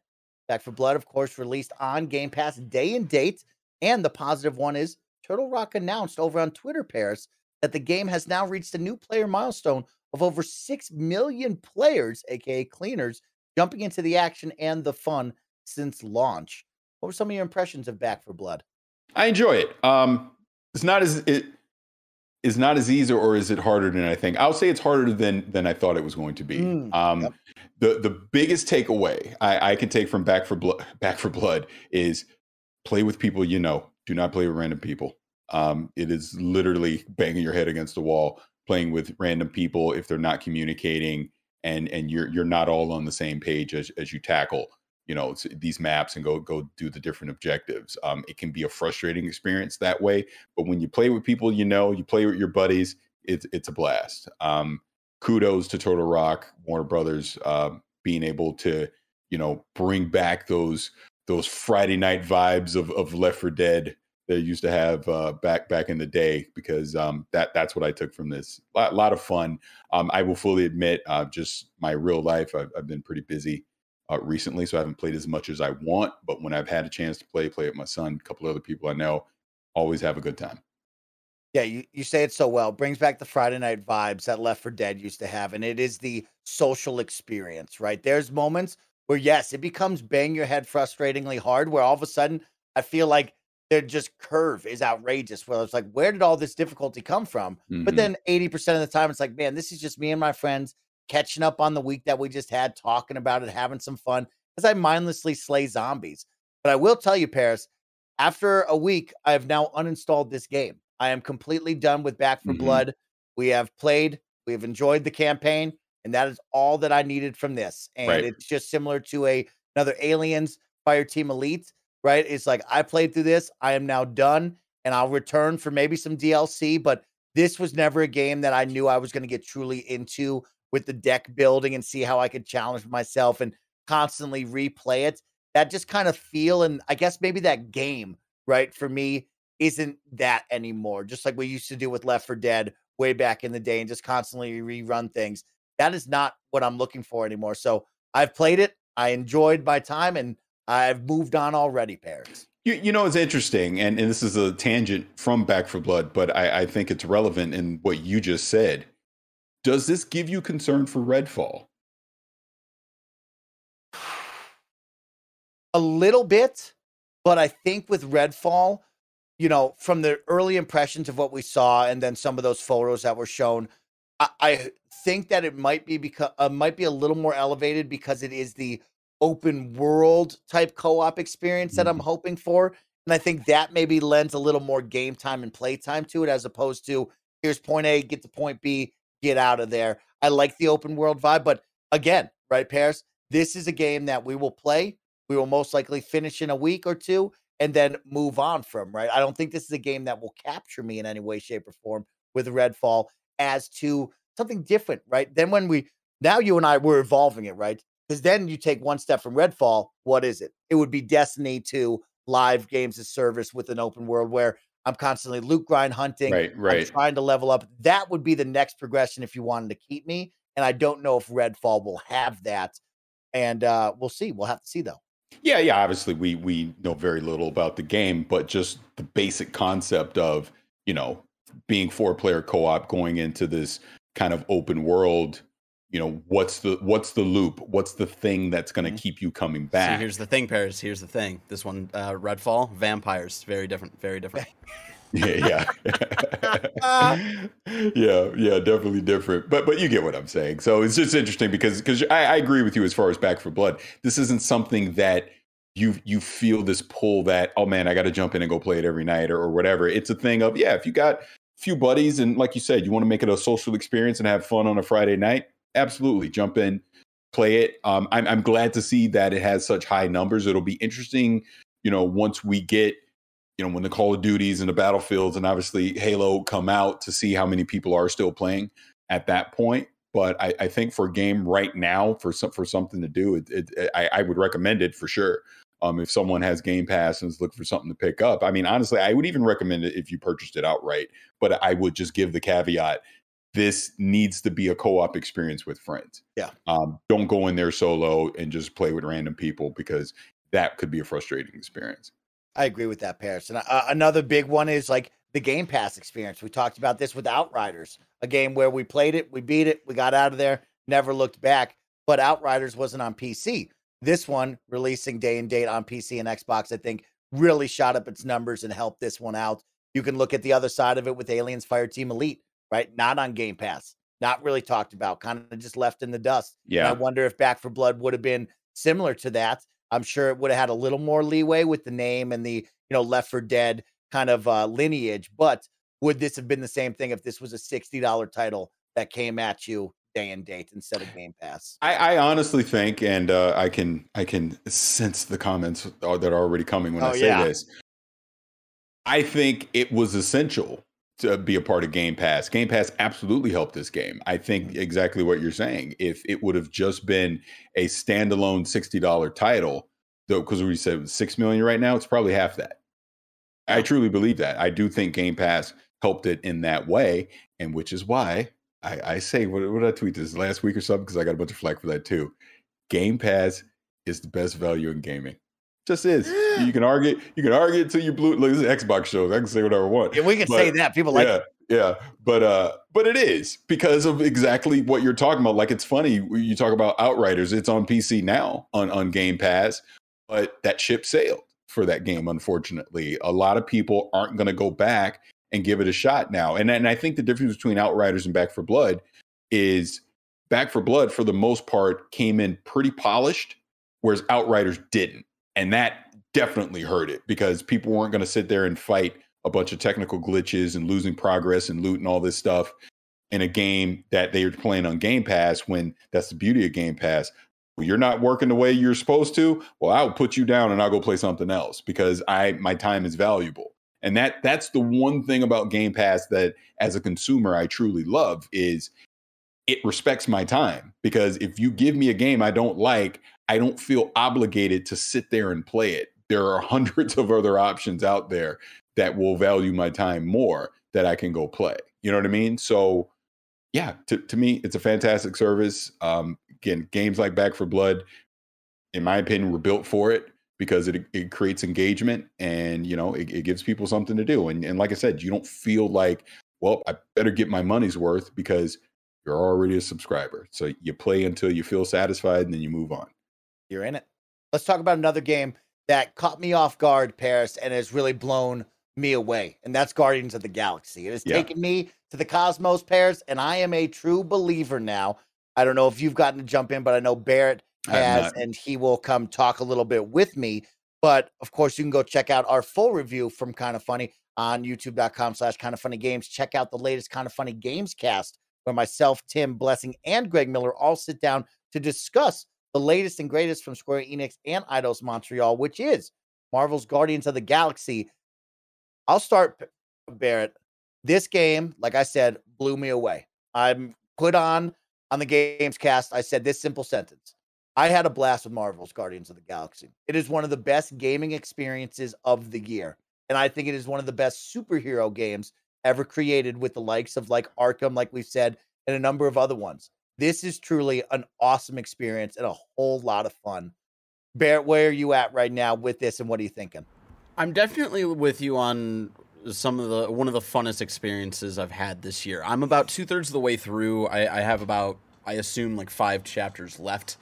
Back 4 Blood, of course, released on Game Pass day and date. And the positive one is Turtle Rock announced over on Twitter, Paris, that the game has now reached a new player milestone of over 6 million players, aka cleaners, jumping into the action and the fun since launch. What were some of your impressions of Back 4 Blood? I enjoy it. Um, it's not as it is not as easy, or is it harder than I think? I'll say it's harder than than I thought it was going to be. Mm, um, yep. The the biggest takeaway I, I can take from Back 4 Blood, [laughs] Back 4 Blood is play with people you know. Do not play with random people. Um, it is literally banging your head against the wall, playing with random people if they're not communicating, and and you're you're not all on the same page as as you tackle you know these maps and go go do the different objectives um, it can be a frustrating experience that way but when you play with people you know you play with your buddies it's it's a blast um, kudos to Turtle Rock Warner Brothers uh, being able to you know bring back those those Friday night vibes of of Left 4 Dead that used to have uh, back back in the day because um, that that's what I took from this. A lot, lot of fun. Um, I will fully admit, uh, just my real life, I've, I've been pretty busy uh, recently, so I haven't played as much as I want. But when I've had a chance to play, play with my son, a couple other people I know, always have a good time. Yeah, you, you say it so well. Brings back the Friday night vibes that Left 4 Dead used to have. And it is the social experience, right? There's moments where, yes, it becomes bang your head frustratingly hard, where all of a sudden I feel like their just curve is outrageous. Where it's like, where did all this difficulty come from? Mm-hmm. But then 80% of the time, it's like, man, this is just me and my friends catching up on the week that we just had, talking about it, having some fun as I mindlessly slay zombies. But I will tell you, Paris, after a week, I have now uninstalled this game. I am completely done with Back for mm-hmm. Blood. We have played, we have enjoyed the campaign, and that is all that I needed from this. And right. it's just similar to a another Aliens Fireteam Elite, right? It's like I played through this, I am now done, and I'll return for maybe some DLC, but this was never a game that I knew I was going to get truly into with the deck building and see how I could challenge myself and constantly replay it. That just kind of feel and I guess maybe that game, right, for me isn't that anymore. Just like we used to do with Left 4 Dead way back in the day and just constantly rerun things. That is not what I'm looking for anymore. So I've played it. I enjoyed my time and I've moved on already, parents. You, you know, it's interesting, and, and this is a tangent from Back 4 Blood, but I, I think it's relevant in what you just said. Does this give you concern for Redfall? A little bit, but I think with Redfall, you know, from the early impressions of what we saw, and then some of those photos that were shown, I, I think that it might be because uh, might be a little more elevated because it is the open world type co-op experience that I'm mm-hmm. hoping for. And I think that maybe lends a little more game time and play time to it as opposed to here's point A, get to point B, get out of there. I like the open world vibe, but again, right, Paris, this is a game that we will play. We will most likely finish in a week or two and then move on from, right? I don't think this is a game that will capture me in any way, shape, or form with Redfall as to something different, right? Then when we now you and I we're evolving it, right? Because then you take one step from Redfall, what is it? It would be Destiny 2 live games of service with an open world where I'm constantly loot grind hunting, right, right. I'm trying to level up. That would be the next progression if you wanted to keep me. And I don't know if Redfall will have that. And uh, we'll see. We'll have to see though. Yeah, yeah. Obviously, we we know very little about the game, but just the basic concept of you know being four player co op going into this kind of open world you know what's the what's the loop what's the thing that's going to mm-hmm. keep you coming back See, here's the thing paris here's the thing this one uh, redfall vampires very different very different [laughs] yeah yeah. [laughs] Yeah yeah definitely different. But but you get what i'm saying. So it's just interesting because because I, I agree with you as far as back 4 blood. This isn't something that you you feel this pull that oh man i got to jump in and go play it every night or, or whatever. It's a thing of yeah if you got a few buddies and like you said you want to make it a social experience and have fun on a friday night absolutely jump in play it. Um, I'm, I'm glad to see that it has such high numbers. It'll be interesting you know once we get you know when the call of duties and the battlefields and obviously halo come out to see how many people are still playing at that point but I, I think for a game right now for some for something to do it, it, I, I would recommend it for sure um, if someone has Game Pass and is looking for something to pick up. I mean, honestly, I would even recommend it if you purchased it outright. But I would just give the caveat: this needs to be a co-op experience with friends. Yeah. Um, don't go in there solo and just play with random people because that could be a frustrating experience. I agree with that, Paris. And uh, another big one is like the Game Pass experience. We talked about this with Outriders, a game where we played it, we beat it, we got out of there, never looked back. But Outriders wasn't on PC. This one releasing day and date on PC and Xbox, I think really shot up its numbers and helped this one out. You can look at the other side of it with Aliens Fireteam Elite, right? Not on Game Pass, not really talked about, kind of just left in the dust. Yeah. And I wonder if Back 4 Blood would have been similar to that. I'm sure it would have had a little more leeway with the name and the, you know, Left 4 Dead kind of uh, lineage. But would this have been the same thing if this was a $60 title that came at you day and date instead of Game Pass. I, I honestly think, and uh, I can I can sense the comments that are already coming when oh, I say yeah. this. I think it was essential to be a part of Game Pass. Game Pass absolutely helped this game. I think mm-hmm. exactly what you're saying. If it would have just been a standalone sixty dollar title, though, because we said six million right now, it's probably half that. I truly believe that. I do think Game Pass helped it in that way, and which is why I, I say, what, what did I tweet this last week or something? Because I got a bunch of flack for that too. Game Pass is the best value in gaming. Just is. You can argue. You can argue until you blue. Look, this is Xbox shows. I can say whatever I want. Yeah, we can but, say that. People like. Yeah, it. yeah. But uh, but it is because of exactly what you're talking about. Like it's funny you talk about Outriders. It's on PC now on on Game Pass, but that ship sailed for that game. Unfortunately, a lot of people aren't going to go back and give it a shot now. And and I think the difference between Outriders and Back 4 Blood is Back 4 Blood for the most part came in pretty polished, whereas Outriders didn't, and that definitely hurt it because people weren't going to sit there and fight a bunch of technical glitches and losing progress and loot and all this stuff in a game that they were playing on Game Pass when that's the beauty of Game Pass. Well, you're not working the way you're supposed to. Well, I'll put you down and I'll go play something else because I my time is valuable. And that that's the one thing about Game Pass that as a consumer I truly love is it respects my time because if you give me a game I don't like, I don't feel obligated to sit there and play it. There are [laughs] hundreds of other options out there that will value my time more that I can go play. You know what I mean? So yeah, to, to me, it's a fantastic service. Um, again, games like Back 4 Blood, in my opinion, were built for it because it it creates engagement and you know it, it gives people something to do. And and like I said, you don't feel like, well, I better get my money's worth because you're already a subscriber. So you play until you feel satisfied and then you move on. You're in it. Let's talk about another game that caught me off guard, Paris, and has really blown me away. And that's Guardians of the Galaxy. It has yeah. taken me to the cosmos, Paris, and I am a true believer now. I don't know if you've gotten to jump in, but I know Barrett has, and he will come talk a little bit with me. But of course, you can go check out our full review from Kind of Funny on youtube.com slash kind of funny games. Check out the latest Kind of Funny Games cast where myself, Tim, Blessing, and Greg Miller all sit down to discuss the latest and greatest from Square Enix and Eidos Montreal, which is Marvel's Guardians of the Galaxy. I'll start, Barrett. This game, like I said, blew me away. I'm put on on the games cast. I said this simple sentence. I had a blast with Marvel's Guardians of the Galaxy. It is one of the best gaming experiences of the year. And I think it is one of the best superhero games ever created with the likes of like Arkham, like we said, and a number of other ones. This is truly an awesome experience and a whole lot of fun. Barrett, where are you at right now with this and what are you thinking? I'm definitely with you on some of the one of the funnest experiences I've had this year. I'm about two thirds of the way through. I, I have about I assume like five chapters left,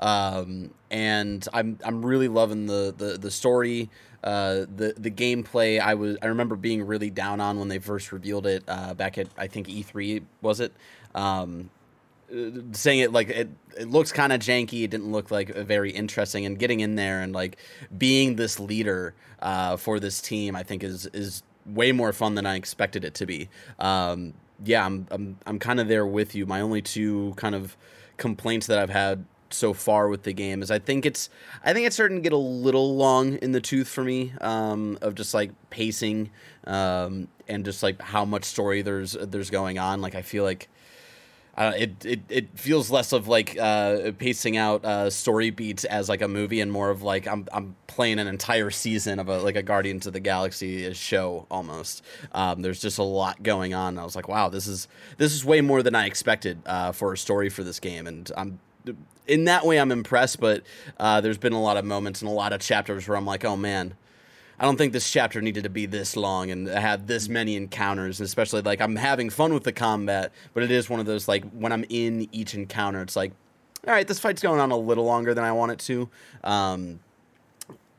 um, and I'm I'm really loving the the the story. Uh, the the gameplay I was I remember being really down on when they first revealed it uh, back at I think E3 was it um, saying it like it, it looks kind of janky it didn't look like very interesting and getting in there and like being this leader uh, for this team I think is is way more fun than I expected it to be um, yeah I'm I'm I'm kind of there with you my only two kind of complaints that I've had so far with the game is I think it's I think it's starting to get a little long in the tooth for me um, of just like pacing um, and just like how much story there's there's going on. Like I feel like uh, it, it it feels less of like uh, pacing out uh, story beats as like a movie and more of like I'm I'm playing an entire season of a like a Guardians of the Galaxy show almost. Um, there's just a lot going on. I was like, wow, this is this is way more than I expected uh, for a story for this game, and I'm in that way I'm impressed. But uh, there's been a lot of moments and a lot of chapters where I'm like, oh man I don't think this chapter needed to be this long and have this many encounters, especially like I'm having fun with the combat, but it is one of those like when I'm in each encounter, it's like, all right, this fight's going on a little longer than I want it to. Um,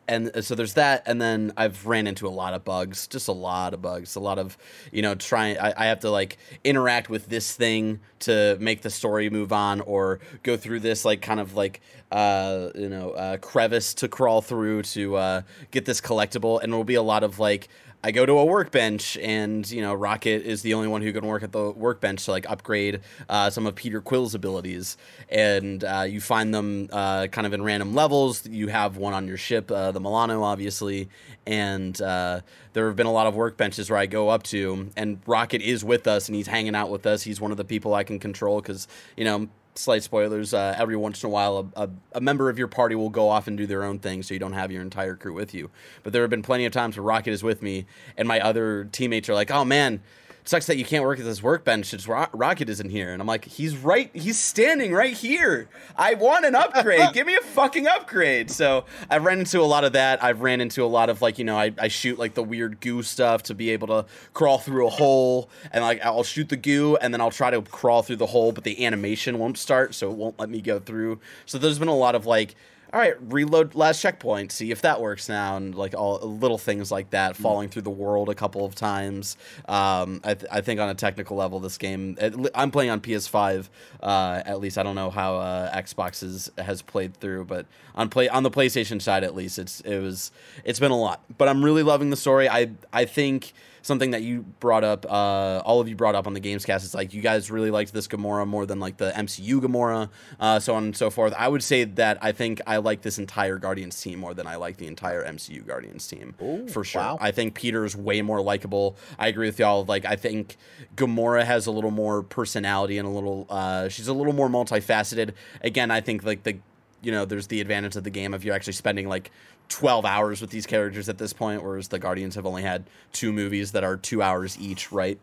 and uh, so there's that and then i've ran into a lot of bugs just a lot of bugs a lot of you know trying I, I, have to like interact with this thing to make the story move on or go through this like kind of like uh you know uh, crevice to crawl through to uh, get this collectible. And it'll be a lot of like I go to a workbench, and you know, Rocket is the only one who can work at the workbench to like upgrade uh, some of Peter Quill's abilities. And uh, you find them uh, kind of in random levels. You have one on your ship, uh, the Milano, obviously, and uh, there have been a lot of workbenches where I go up to, and Rocket is with us, and he's hanging out with us. He's one of the people I can control because you know slight spoilers. Uh, every once in a while, a, a, a, member of your party will go off and do their own thing, so you don't have your entire crew with you. But there have been plenty of times where Rocket is with me, and my other teammates are like, "Oh man, sucks that you can't work at this workbench. It's Ro- Rocket isn't here. And I'm like, he's right. He's standing right here. I want an upgrade. [laughs] Give me a fucking upgrade. So I've ran into a lot of that. I've ran into a lot of like, you know, I, I shoot like the weird goo stuff to be able to crawl through a hole. And like, I'll shoot the goo and then I'll try to crawl through the hole, but the animation won't start. So it won't let me go through. So there's been a lot of like, all right, reload last checkpoint, see if that works now, and like all little things like that, mm. falling through the world a couple of times. Um, I, th- I, think on a technical level, this game, I'm playing on PS5. Uh, at least I don't know how uh, Xbox is, has played through, but on play on the PlayStation side, at least it's it was it's been a lot. But I'm really loving the story. I I think something that you brought up, uh, all of you brought up on the Gamescast. It's like you guys really liked this Gamora more than like the MCU Gamora, uh, so on and so forth. I would say that I think I like this entire Guardians team more than I like the entire MCU Guardians team Ooh, for sure. Wow. I think Peter's way more likable. I agree with y'all. Like I think Gamora has a little more personality and a little. Uh, she's a little more multifaceted. Again, I think like the you know, there's the advantage of the game of you're actually spending like 12 hours with these characters at this point, whereas the Guardians have only had two movies that are two hours each, right?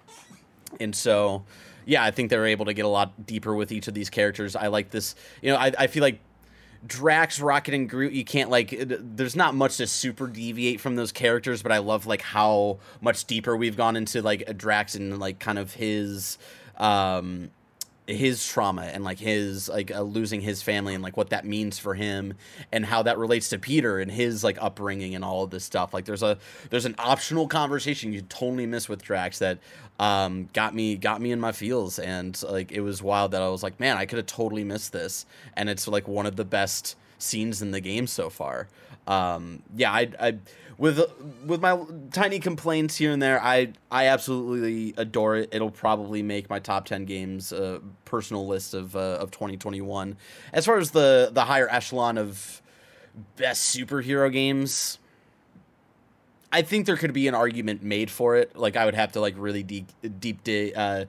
And so, yeah, I think they're able to get a lot deeper with each of these characters. I like this, you know, I, I feel like Drax, Rocket, and Groot, you can't like. There's not much to super deviate from those characters, but I love like how much deeper we've gone into like Drax and like kind of his um his trauma and like his like uh, losing his family and like what that means for him and how that relates to Peter and his like upbringing and all of this stuff. Like there's a there's an optional conversation you totally miss with Drax that um got me got me in my feels and like it was wild that I was like, man, I could have totally missed this and it's like one of the best scenes in the game so far. Um yeah, I I with with my tiny complaints here and there, I I absolutely adore it. It'll probably make my top ten games uh, personal list of uh, of 2021. As far as the the higher echelon of best superhero games, I think there could be an argument made for it. Like I would have to like really deep deep di- uh,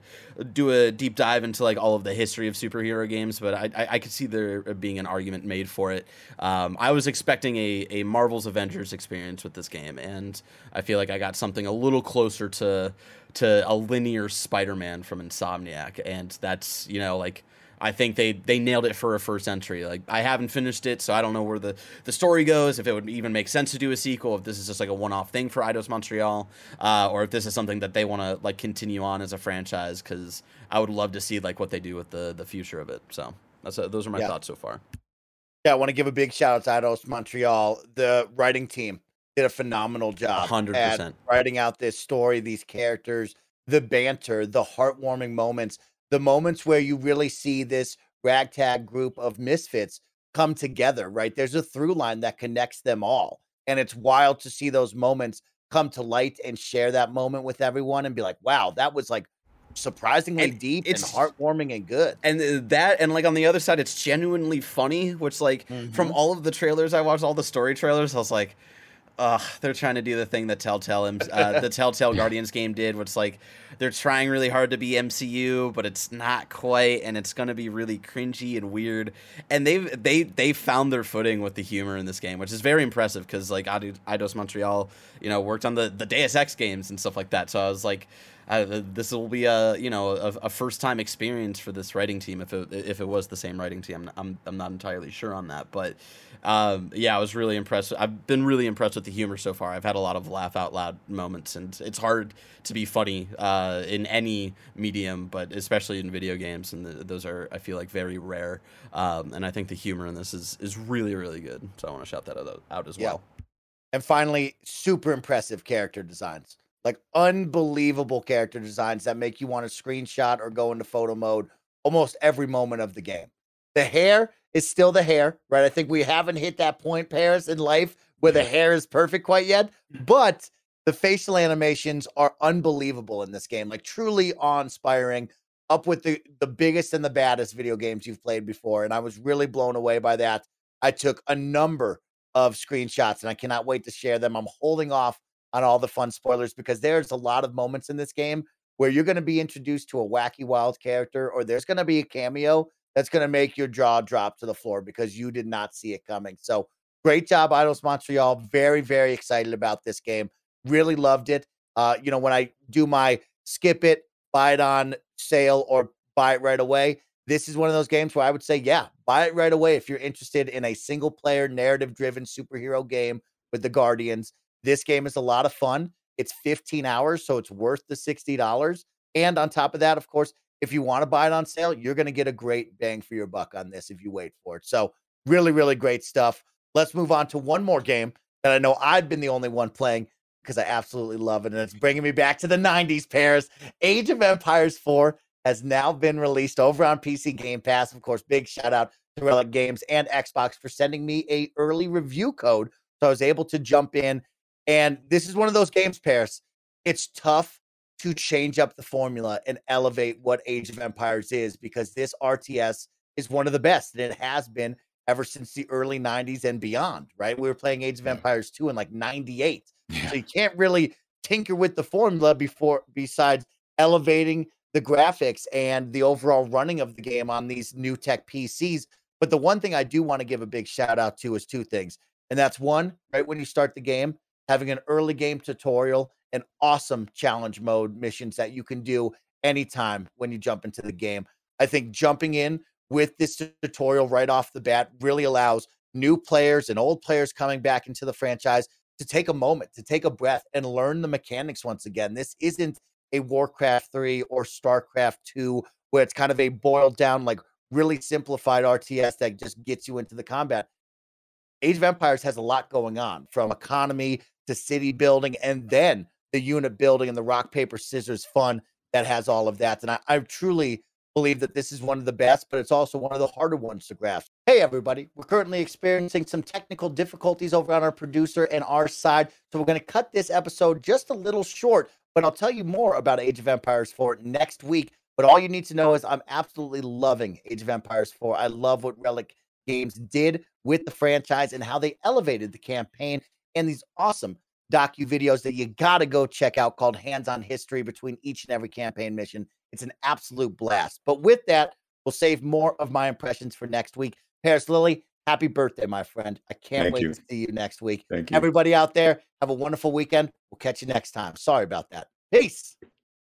do a deep dive into like all of the history of superhero games, but I I, I could see there being an argument made for it. Um, I was expecting a a Marvel's Avengers experience with this game, and I feel like I got something a little closer to to a linear Spider-Man from Insomniac, and that's you know like I think they they nailed it for a first entry. Like I haven't finished it, so I don't know where the the story goes. If it would even make sense to do a sequel, if this is just like a one off thing for Eidos Montreal, uh, or if this is something that they want to like continue on as a franchise. Because I would love to see like what they do with the the future of it. So that's a, those are my yeah. thoughts so far. Yeah, I want to give a big shout out to Eidos Montreal. The writing team did a phenomenal job. Hundred percent writing out this story, these characters, the banter, the heartwarming moments the moments where you really see this ragtag group of misfits come together, right? There's a through line that connects them all. And it's wild to see those moments come to light and share that moment with everyone and be like, wow, that was like surprisingly and deep it's, and heartwarming and good. And uh, that, and like on the other side, it's genuinely funny, which, like, mm-hmm. from all of the trailers I watched, all the story trailers, I was like, Ugh, they're trying to do the thing that Telltale, uh, the [laughs] Telltale Guardians game did, which like they're trying really hard to be MCU, but it's not quite, and it's gonna be really cringy and weird. And they've they they found their footing with the humor in this game, which is very impressive because like Eidos Montreal, you know, worked on the the Deus Ex games and stuff like that. So I was like, uh, this will be a you know a, a, first time experience for this writing team if it if it was the same writing team. I'm I'm, I'm not entirely sure on that, but um, yeah, I was really impressed. I've been really impressed with the humor so far. I've had a lot of laugh out loud moments, and it's hard to be funny uh, in any medium, but especially in video games, and the, those are I feel like very rare. Um, and I think the humor in this is is really really good. So I want to shout that out, out as yeah. well. And finally, super impressive character designs. Like unbelievable character designs that make you want to screenshot or go into photo mode almost every moment of the game. The hair is still the hair, right? I think we haven't hit that point, Paris, in life where the hair is perfect quite yet, mm. but the facial animations are unbelievable in this game, like truly awe-inspiring. Up with the the biggest and the baddest video games you've played before, and I was really blown away by that. I took a number of screenshots, and I cannot wait to share them. I'm holding off on all the fun spoilers because there's a lot of moments in this game where you're going to be introduced to a wacky wild character, or there's going to be a cameo that's going to make your jaw drop to the floor because you did not see it coming. So great job, Eidos Montreal. Very, very excited about this game. Really loved it. Uh, you know, when I do my skip it, buy it on sale, or buy it right away, this is one of those games where I would say, yeah, buy it right away if you're interested in a single player, narrative driven superhero game with the Guardians. This game is a lot of fun. It's 15 hours, so it's worth the $60. And on top of that, of course, if you want to buy it on sale, you're going to get a great bang for your buck on this if you wait for it. So, really, really great stuff. Let's move on to one more game that I know I've been the only one playing because I absolutely love it. And it's bringing me back to the 90s, Paris. Age of Empires 4 has now been released over on PC Game Pass. Of course, big shout out to Relic Games and Xbox for sending me a early review code. So I was able to jump in. And this is one of those games, Paris. It's tough to change up the formula and elevate what Age of Empires is because this RTS is one of the best and it has been ever since the early 90s and beyond, right? We were playing Age of Empires 2 in like 98. Yeah. So you can't really tinker with the formula before besides elevating the graphics and the overall running of the game on these new tech PCs. But the one thing I do want to give a big shout out to is two things. And that's one, right when you start the game, having an early game tutorial and awesome challenge mode missions that you can do anytime when you jump into the game. I think jumping in with this tutorial right off the bat really allows new players and old players coming back into the franchise to take a moment, to take a breath and learn the mechanics once again. This isn't a Warcraft 3 or StarCraft 2 where it's kind of a boiled down, like really simplified RTS that just gets you into the combat. Age of Empires has a lot going on from economy to city building and then the unit building and the rock, paper, scissors fun that has all of that. And I, I truly believe that this is one of the best, but it's also one of the harder ones to grasp. Hey, everybody, we're currently experiencing some technical difficulties over on our producer and our side. So we're going to cut this episode just a little short, but I'll tell you more about Age of Empires 4 next week. But all you need to know is I'm absolutely loving Age of Empires 4. I love what Relic Games did with the franchise and how they elevated the campaign and these awesome docu videos that you got to go check out called Hands on History between each and every campaign mission. It's an absolute blast. But with that, we'll save more of my impressions for next week. Paris Lilly, happy birthday, my friend. I can't Thank wait you. to see you next week. Thank you. Everybody out there, have a wonderful weekend. We'll catch you next time. Sorry about that. Peace.